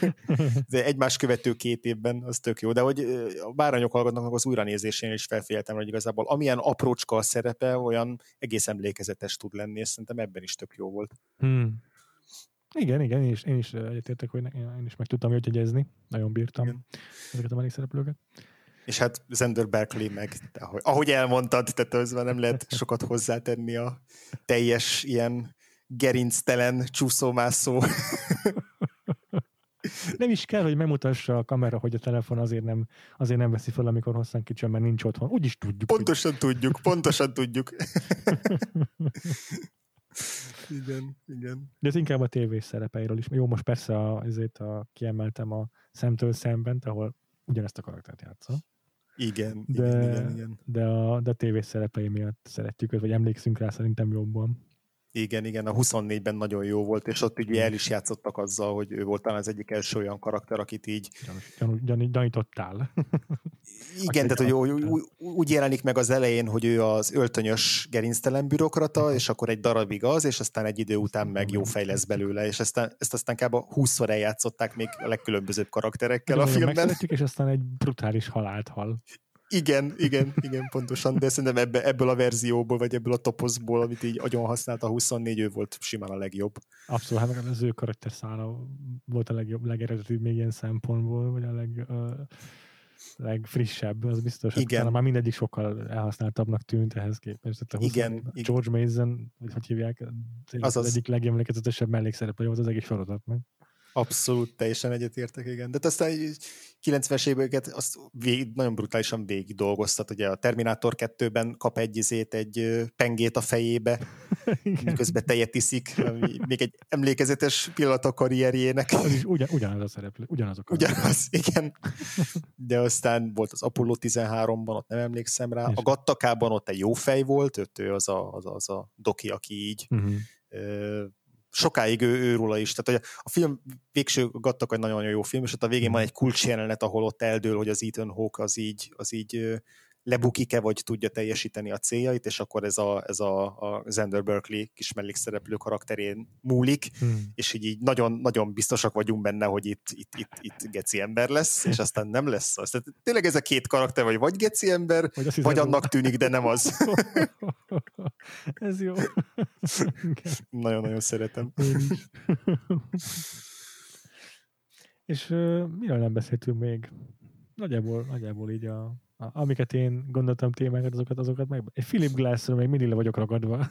De egymás követő két évben, az tök jó. De hogy a bárányok hallgatnak az újranézésén is felféltem, hogy igazából amilyen aprócska a szerepe, olyan egész emlékezetes tud lenni, és szerintem ebben is tök jó volt. Hmm. Igen, igen, én is, én is egyetértek, hogy én is meg tudtam jegyezni. Nagyon bírtam igen. ezeket a mellékszereplőket. És hát Zender Berkeley meg, ahogy, ahogy elmondtad, tehát az nem lehet sokat hozzátenni a teljes ilyen gerinctelen csúszómászó. Nem is kell, hogy megmutassa a kamera, hogy a telefon azért nem, azért nem veszi fel, amikor hosszan kicsim, mert nincs otthon. Úgy is tudjuk. Pontosan hogy... tudjuk, pontosan tudjuk. igen, igen. De ez inkább a tévés szerepeiről is. Jó, most persze a, ezért a, kiemeltem a szemtől szemben, ahol ugyanezt a karaktert játszol. Igen, de, igen, igen, igen. De a, de a tévés szerepei miatt szeretjük őt, vagy emlékszünk rá szerintem jobban. Igen, igen, a 24-ben nagyon jó volt, és ott ugye el is játszottak azzal, hogy ő volt talán az egyik első olyan karakter, akit így... Gyan, gyan, gyanítottál. Igen, tehát hogy úgy, úgy, jelenik meg az elején, hogy ő az öltönyös gerinctelen bürokrata, és akkor egy darabig az, és aztán egy idő után meg jó fej lesz belőle, és aztán, ezt aztán kb. 20-szor eljátszották még a legkülönbözőbb karakterekkel a filmben. és aztán egy brutális halált hal. Igen, igen, igen, pontosan, de szerintem ebbe, ebből a verzióból, vagy ebből a toposzból, amit így agyon használta a 24, ő volt simán a legjobb. Abszolút, hát az ő karakterszála volt a legjobb, legeredetibb még ilyen szempontból, vagy a leg, uh, legfrissebb, az biztos. Igen. Már mindegyik sokkal elhasználtabbnak tűnt ehhez képest. Tehát a 20, igen. George Mason, vagy hogy hívják, az, egyik legemlékezetesebb mellékszereplő volt az egész sorozatnak. Abszolút, teljesen egyetértek, igen. De aztán 90-es éveket azt vég, nagyon brutálisan végig dolgoztat. Ugye a Terminátor 2-ben kap egy izét, egy pengét a fejébe, miközben tejet iszik. Még egy emlékezetes pillanat a karrierjének. Az is ugyan, ugyanaz a szereplő, ugyanazok. Ugyanaz, igen. De aztán volt az Apollo 13-ban, ott nem emlékszem rá. A Gattakában ott egy jó fej volt, ott ő az a, az a, az a doki, aki így uh-huh sokáig ő, ő róla is. Tehát hogy a film végső gattak egy nagyon-nagyon jó film, és ott a végén van egy kulcsjelenet, ahol ott eldől, hogy az Ethan Hawke az így, az így lebukik-e, vagy tudja teljesíteni a céljait, és akkor ez a, ez a, a Zender Berkeley kis mellékszereplő karakterén múlik, hmm. és így, így nagyon, nagyon biztosak vagyunk benne, hogy itt, itt, itt, itt geci ember lesz, és aztán nem lesz az. Tehát tényleg ez a két karakter, vagy vagy geci ember, vagy, vagy annak tűnik, de nem az. ez jó. Nagyon-nagyon szeretem. és uh, miről nem beszéltünk még? Nagyjából, nagyjából így a amiket én gondoltam témákat, azokat, azokat meg... Egy Philip Glassről még mindig le vagyok ragadva.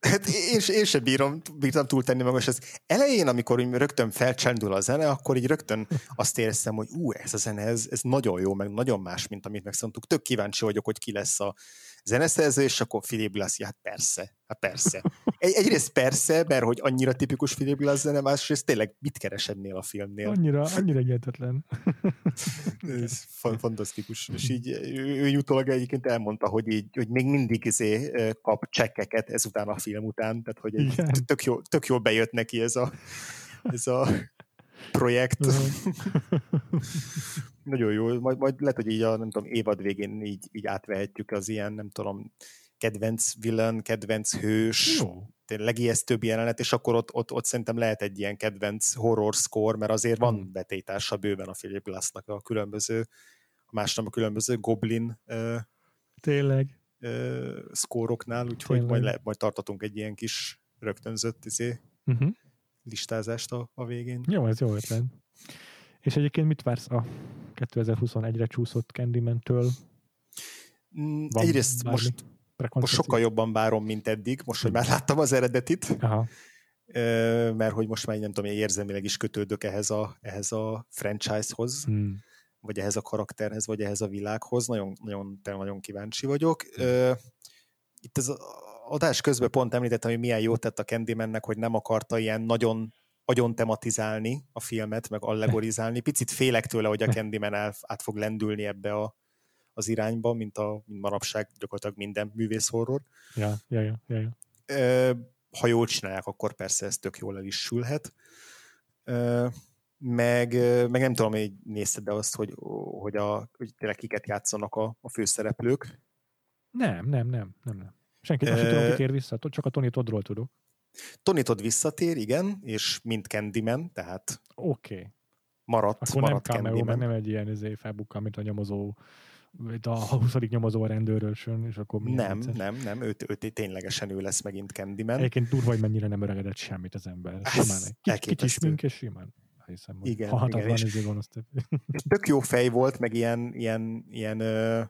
Hát én, én sem bírom, bírtam túltenni meg most az elején, amikor rögtön felcsendül a zene, akkor így rögtön azt éreztem, hogy ú, ez a zene, ez, ez nagyon jó, meg nagyon más, mint amit megszoktuk. Tök kíváncsi vagyok, hogy ki lesz a zeneszerző, és akkor Philip Glass, hát persze, hát persze. Egy, egyrészt persze, mert hogy annyira tipikus Philip Glass zene, másrészt tényleg mit keresednél a filmnél? Annyira, annyira egyetetlen. Ez fantasztikus. És így ő, ő utólag egyébként elmondta, hogy, így, hogy még mindig izé kap csekkeket ezután a film után, tehát hogy egy, tök, jó, tök jól bejött neki ez a, ez a projekt. Nagyon jó, majd, majd lehet, hogy így a nem tudom, évad végén így, így átvehetjük az ilyen, nem tudom, kedvenc villain, kedvenc hős, Jó. tényleg ijesztőbb jelenet, és akkor ott, ott, ott szerintem lehet egy ilyen kedvenc horror score, mert azért van Hmm. betétása bőven a Philip Glassnak a különböző, a másnak a különböző Goblin ö, Tényleg. ö, szkóroknál, úgyhogy Tényleg. majd, le, majd tartatunk egy ilyen kis rögtönzött izé, Uh-huh. listázást a, a végén. Jó, ez jó ötlet. És egyébként mit vársz a 2021-re csúszott Candyman-től? Mm, Van Egyrészt most, most sokkal jobban várom, mint eddig, most, hogy már láttam az eredetit, Aha. mert hogy most már nem tudom, én érzelmileg is kötődök ehhez a, ehhez a franchise-hoz, Hmm. vagy ehhez a karakterhez, vagy ehhez a világhoz. Nagyon, nagyon, nagyon kíváncsi vagyok. Ö, Itt az adás közben pont említettem, hogy milyen jót tett a Candymannek, hogy nem akarta ilyen nagyon agyon tematizálni a filmet, meg allegorizálni. Picit félek tőle, hogy a Candyman el, át fog lendülni ebbe a, az irányba, mint a mint manapság gyakorlatilag minden művész horror. Ja, ja, ja, ja, ja. Ö, ha jól csinálják, akkor persze ez tök jól el is sülhet. Ö, meg, meg nem tudom, hogy nézted de azt, hogy, hogy, a, hogy tényleg kiket játszanak a, a főszereplők. Nem, nem, nem, nem, nem. Senkit azt sem Ö, tudom, ki tér vissza, csak a Tony Toddról tudok. Tony Todd visszatér, igen, és mint Candyman, tehát Oké. Okay. maradt, Akkor nem maradt cameo, meg Candyman. nem egy ilyen izé felbukkan, mint a nyomozó, a 20. nyomozó a rendőrösön, és akkor milyen Nem, vicces. nem, nem, őt, őt ténylegesen ő lesz megint Candyman. Egyébként durva, hogy mennyire nem öregedett semmit az ember. Simán egy kicsi, kicsi elképesztő. smink, és simán. Hiszem, Igen, igen, és- izé és tök jó fej volt, meg ilyen, ilyen, ilyen ö,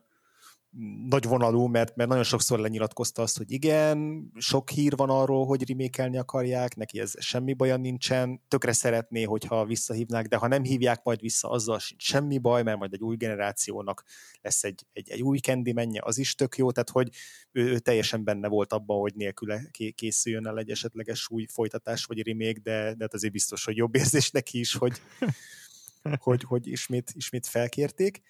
nagy vonalú, mert, mert nagyon sokszor lenyilatkozta azt, hogy igen, sok hír van arról, hogy remékelni akarják, neki ez semmi baja nincsen, tökre szeretné, hogyha visszahívnák, de ha nem hívják majd vissza, azzal sincs semmi baj, mert majd egy új generációnak lesz egy, egy, egy új kendi menje, az is tök jó, tehát hogy ő, ő teljesen benne volt abban, hogy nélküle ké- készüljön el egy esetleges új folytatás vagy remake, de, de hát azért biztos, hogy jobb érzés neki is, hogy, hogy, hogy ismét, ismét felkérték.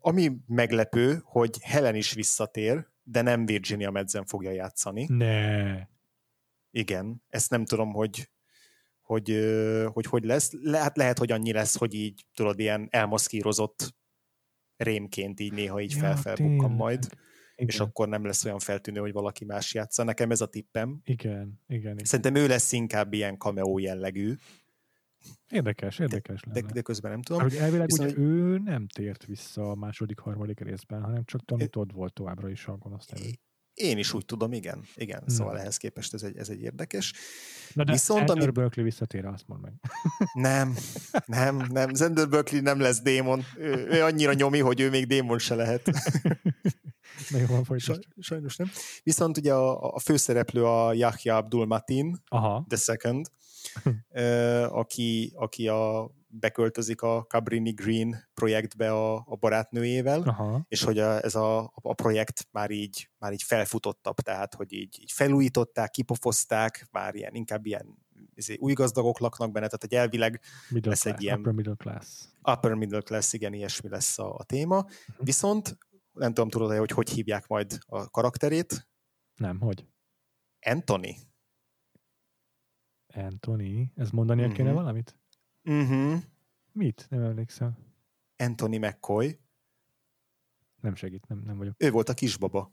Ami meglepő, hogy Helen is visszatér, de nem Virginia Madsen fogja játszani. Ne. Igen, ezt nem tudom, hogy hogy, hogy, hogy lesz. Lehet, lehet, hogy annyi lesz, hogy így tudod, ilyen elmaszkírozott rémként így néha így Ja, felfelbukkan majd, Igen, és akkor nem lesz olyan feltűnő, hogy valaki más játsza. Nekem ez a tippem. igen, igen, igen. Szerintem ő lesz inkább ilyen cameo jellegű, Érdekes, érdekes de, lenne. de közben nem tudom. Hogy elvileg Viszont- ugye ő nem tért vissza a második, harmadik részben, hanem csak Tony Todd volt továbbra is a gonosz nevű. Én is úgy tudom, igen. igen. Na. Szóval ehhez képest ez egy, ez egy érdekes. Na de Viszont, Viszont, ami- Berkeley visszatér, azt mondd meg. Nem, nem, nem. Zender Berkeley nem lesz démon. Ő, ő annyira nyomi, hogy ő még démon se lehet. Na jó, van Saj, sajnos nem. Viszont ugye a, a főszereplő a Yahya Abdul Matin, Aha, the second, aki, aki a, beköltözik a Cabrini Green projektbe a, a barátnőjével, aha. és hogy a, ez a, a projekt már így, már így felfutottabb, tehát hogy így, így felújították, kipofozták, már ilyen, inkább ilyen izé, új gazdagok laknak benne, tehát hogy elvileg Middle lesz egy class, ilyen- upper middle class. upper middle class, igen, ilyesmi lesz a, a téma. Viszont nem tudom, tudod-e, hogy hogy hívják majd a karakterét? Nem, hogy? Anthony. Anthony, ez mondania Mhm. kéne valamit? Uh-huh. Mit? Nem emlékszem. Anthony McCoy. Nem segít, nem, nem vagyok. Ő volt a kisbaba.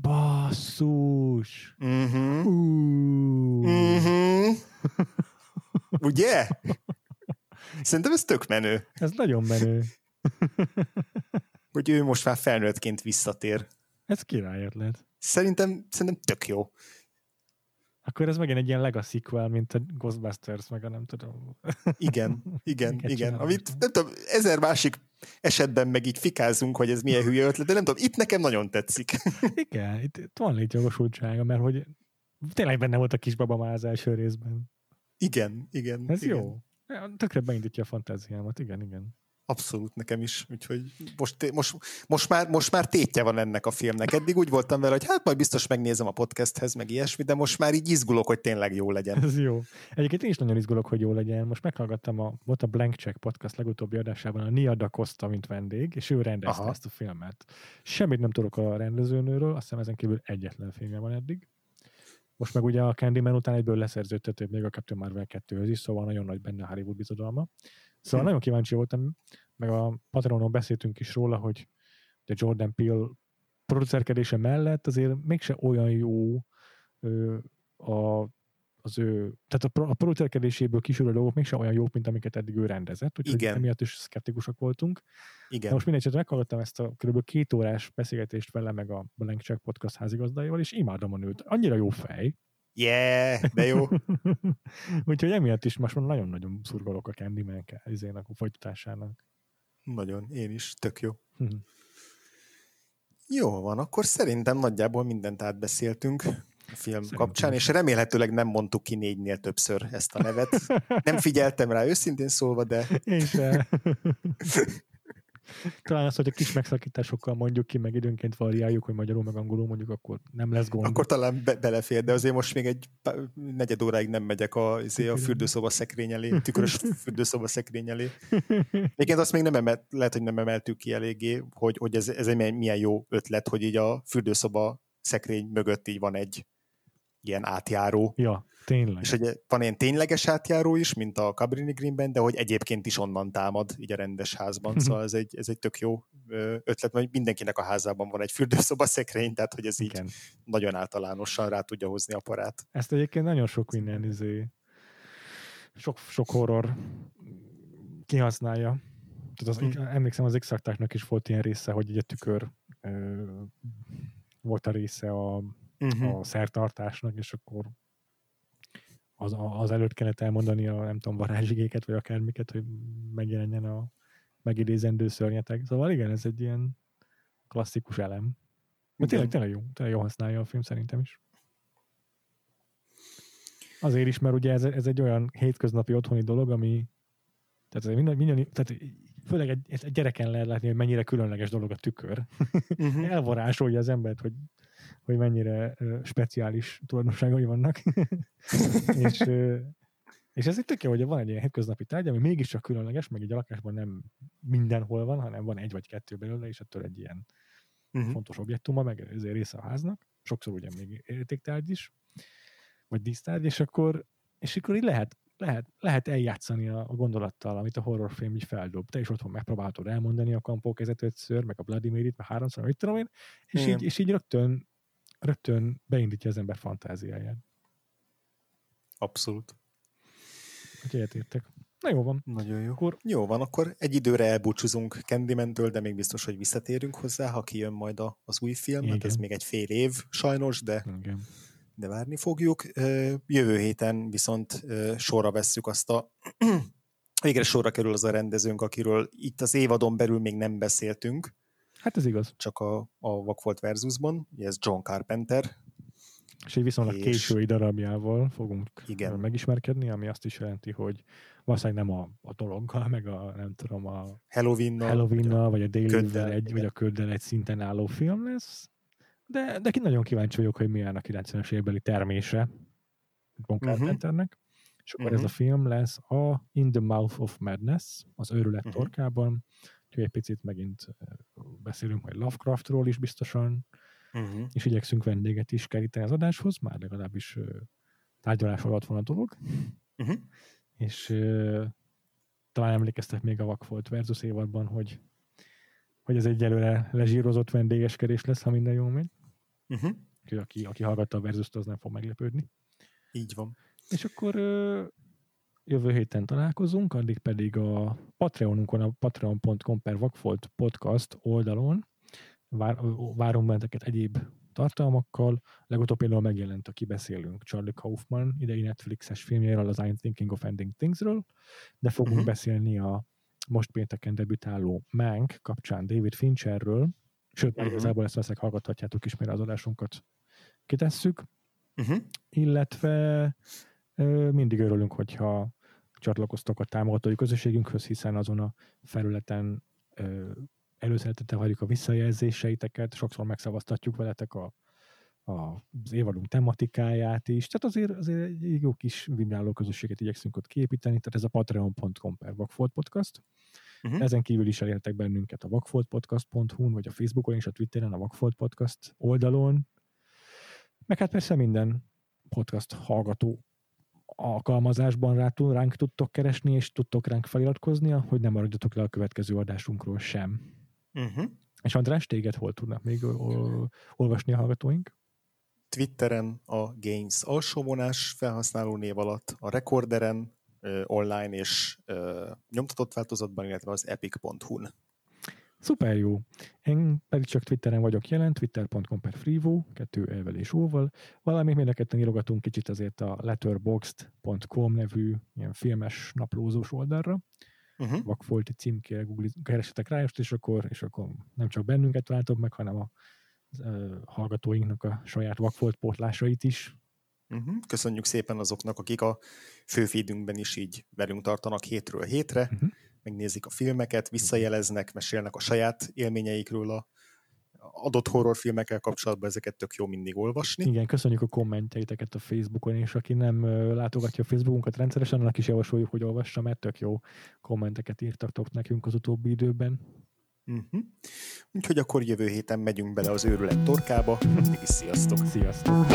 Basszus! Uh-huh. Uh. Uh-huh. Ugye? Szerintem ez tök menő, Ez nagyon menő. hogy ő most már felnőttként visszatér. Ez király ötlet. Szerintem, szerintem tök jó. Akkor ez megint egy ilyen legacy sequel, mint a Ghostbusters, meg a nem tudom. Igen, igen, igen. Amit nem tudom, ezer másik esetben meg így fikázunk, hogy ez milyen hülye ötlet, de nem tudom, itt nekem nagyon tetszik. Igen, itt, itt van létjogosultsága, mert hogy tényleg benne volt a kisbaba már az első részben. Igen, igen. Ez igen. jó. Tökre beindítja a fantáziámat, igen, igen. Abszolút nekem is, úgyhogy most, most, most, már, most már tétje van ennek a filmnek. Eddig úgy voltam vele, hogy hát majd biztos megnézem a podcasthez, meg ilyesmi, de most már így izgulok, hogy tényleg jó legyen. Ez jó. Egyébként én is nagyon izgulok, hogy jó legyen. Most meghallgattam a, volt a Blank Check podcast legutóbbi adásában a Nia da Costa, mint vendég, és ő rendezte Aha. Ezt a filmet. Semmit nem tudok a rendezőnőről, azt hiszem ezen kívül egyetlen filmje van eddig. Most meg ugye a Candyman után egyből leszerződtető még a Captain Marvel 2 is, szóval nagyon nagy benne a Hollywood bizodalma. Szóval Hm. nagyon kíváncsi voltam, meg a Patronon beszéltünk is róla, hogy de Jordan Peele producerkedése mellett azért mégse olyan jó ö, a, az ő, tehát a, a producerkedéséből kisülő dolgok mégsem olyan jók, mint amiket eddig ő rendezett, úgyhogy Igen. emiatt is szkeptikusak voltunk. Igen. De most mindegy, meghallgattam ezt a kb. két órás beszélgetést vele, meg a Blank Check podcast házigazdájával, és imádom a nőt. Annyira jó fej. Yeah, de jó. úgyhogy emiatt is most nagyon-nagyon szurkolok a Candyman izének a folytatásának. Nagyon, én is, tök jó. Mhm. Jó van, akkor szerintem nagyjából mindent átbeszéltünk a film Szerintem. kapcsán, és remélhetőleg nem mondtuk ki négynél többször ezt a nevet. Nem figyeltem rá őszintén szólva, de... Én sem. Talán az, hogy a kis megszakításokkal mondjuk ki, meg időnként variáljuk, hogy magyarul meg angolul mondjuk, akkor nem lesz gond. Akkor talán be- belefér, de azért most még egy negyed óráig nem megyek a, azért a fürdőszoba szekrény elé, tükrös fürdőszoba szekrény elé. Egyébként azt még nem emelt, lehet, hogy nem emeltük ki eléggé, hogy, hogy ez, ez egy milyen jó ötlet, hogy így a fürdőszoba szekrény mögött így van egy ilyen átjáró. Ja, tényleg. És hogy van ilyen tényleges átjáró is, mint a Cabrini Greenben, de hogy egyébként is onnan támad, így a rendes házban. Szóval ez egy, ez egy tök jó ötlet, mert mindenkinek a házában van egy fürdőszoba szekrény, tehát hogy ez így Igen. nagyon általánosan rá tudja hozni a parát. Ezt egyébként nagyon sok minden izé, sok, sok horror kihasználja. Tehát az, hmm. emlékszem, az x is volt ilyen része, hogy egy tükör ö, volt a része a uh-huh. a szertartásnak, és akkor az, az előtt kellett elmondani a nem tudom, varázsigéket, vagy akármiket, hogy megjelenjen a megidézendő szörnyetek. Szóval igen, ez egy ilyen klasszikus elem. De tényleg, tényleg jó, tényleg jó használja a film szerintem is. Azért is, mert ugye ez, ez egy olyan hétköznapi otthoni dolog, ami tehát, minden, minden, tehát főleg egy, egy gyereken lehet látni, hogy mennyire különleges dolog a tükör. Uh-huh. Elvarázsolja az embert, hogy hogy mennyire speciális tulajdonságai vannak. és, és ez itt tök jó, hogy van egy ilyen hétköznapi tárgy, ami mégiscsak különleges, meg egy a lakásban nem mindenhol van, hanem van egy vagy kettő belőle, és ettől egy ilyen uh-huh. fontos objektuma, meg ezért része a háznak. Sokszor ugye még értéktárgy is, vagy dísztárgy, és akkor, és akkor így lehet, lehet, lehet eljátszani a, a gondolattal, amit a horrorfilm így feldob. Te is otthon megpróbáltad elmondani a kampó ötször, meg a Mary-t, meg háromszor, mit tudom én, és, így, és így rögtön rögtön beindítja az ember fantáziáját. Abszolút. Hogy értek. Na jó van. Nagyon jó. Akkor... Jó van, akkor egy időre elbúcsúzunk Candyman-től, de még biztos, hogy visszatérünk hozzá, ha kijön majd a, az új film. Igen. Hát ez még egy fél év sajnos, de, Igen. de várni fogjuk. Jövő héten viszont sorra vesszük azt a végre sorra kerül az a rendezőnk, akiről itt az évadon belül még nem beszéltünk. Hát ez igaz. Csak a, a Vakfolt versusban, ez John Carpenter. És egy viszonylag és... késői darabjával fogunk igen. megismerkedni, ami azt is jelenti, hogy valószínűleg nem a, a dologgal, meg a nem tudom, a Halloween-nal, Halloween vagy a daily egy, vagy a köddel egy szinten álló film lesz. De, de ki nagyon kíváncsi vagyok, hogy milyen a 90-es évbeli termése John mhm. Carpenternek. Uh-huh. És akkor uh-huh. ez a film lesz a In the Mouth of Madness, az őrület uh-huh. torkában, Úgyhogy egy picit megint beszélünk majd Lovecraftról is biztosan, uh-huh. és igyekszünk vendéget is keríteni az adáshoz, már legalábbis tárgyalás alatt van a dolog. Uh-huh. És uh, talán emlékeztek még a Vakfolt versus évadban, hogy, hogy ez egy előre lezsírozott vendégeskedés lesz, ha minden jól megy. Uh-huh. Aki, aki hallgatta a verzust, az nem fog meglepődni. Így van. És akkor uh, jövő héten találkozunk, addig pedig a Patreonunkon, a patreon.com per Vagfolt podcast oldalon vár, várunk benneteket egyéb tartalmakkal. Legutóbb például megjelent a Kibeszélünk Charlie Kaufman idei Netflixes filmjéről, az I'm Thinking of Ending Thingsről, de fogunk uh-huh. beszélni a most pénteken debütáló Mank kapcsán David Fincherről, sőt, uh-huh. igazából ezt veszek, hallgathatjátok is, mert az adásunkat kitesszük, uh-huh. illetve mindig örülünk, hogyha csatlakoztok a támogatói közösségünkhöz, hiszen azon a felületen előszeretettel várjuk a visszajelzéseiteket, sokszor megszavaztatjuk veletek a, a, az évadunk tematikáját is, tehát azért, azért egy jó kis vibráló közösséget igyekszünk ott kiépíteni, tehát ez a patreon.com per Vagfolt Podcast. Uh-huh. Ezen kívül is elértek bennünket a vakfoltpodcast.hu-n, vagy a Facebookon és a Twitteren, a Vagfolt Podcast oldalon, meg hát persze minden podcast hallgató alkalmazásban rá, ránk tudtok keresni, és tudtok ránk feliratkozni, hogy nem maradjatok le a következő adásunkról sem. Uh-huh. És András, téged hol tudnak még olvasni a hallgatóink? Twitteren a Games alsóvonás felhasználó név alatt, a Recorderen online és nyomtatott változatban, illetve az epic.hu-n. Szuper jó. Én pedig csak Twitteren vagyok jelen, twitter.com per frivo, kettő elvel és óval, valamint mind a ketten írogatunk kicsit azért a letterboxd.com nevű ilyen filmes naplózós oldalra. Uh-huh. Vakfolti címkére keresetek rá, és akkor, és akkor nem csak bennünket találtok meg, hanem a hallgatóinknak a saját vakfolt pótlásait is. Uh-huh. Köszönjük szépen azoknak, akik a főfeedünkben is így velünk tartanak hétről hétre, uh-huh. Megnézik a filmeket, visszajeleznek, mesélnek a saját élményeikről a adott horrorfilmekkel kapcsolatban, ezeket tök jó mindig olvasni. Igen, köszönjük a kommentjeiteket a Facebookon, és aki nem látogatja a Facebookunkat rendszeresen, annak is javasoljuk, hogy olvassa, mert tök jó kommenteket írtak nekünk az utóbbi időben. Uh-huh. Úgyhogy akkor jövő héten megyünk bele az őrület torkába. sziasztok! Sziasztok!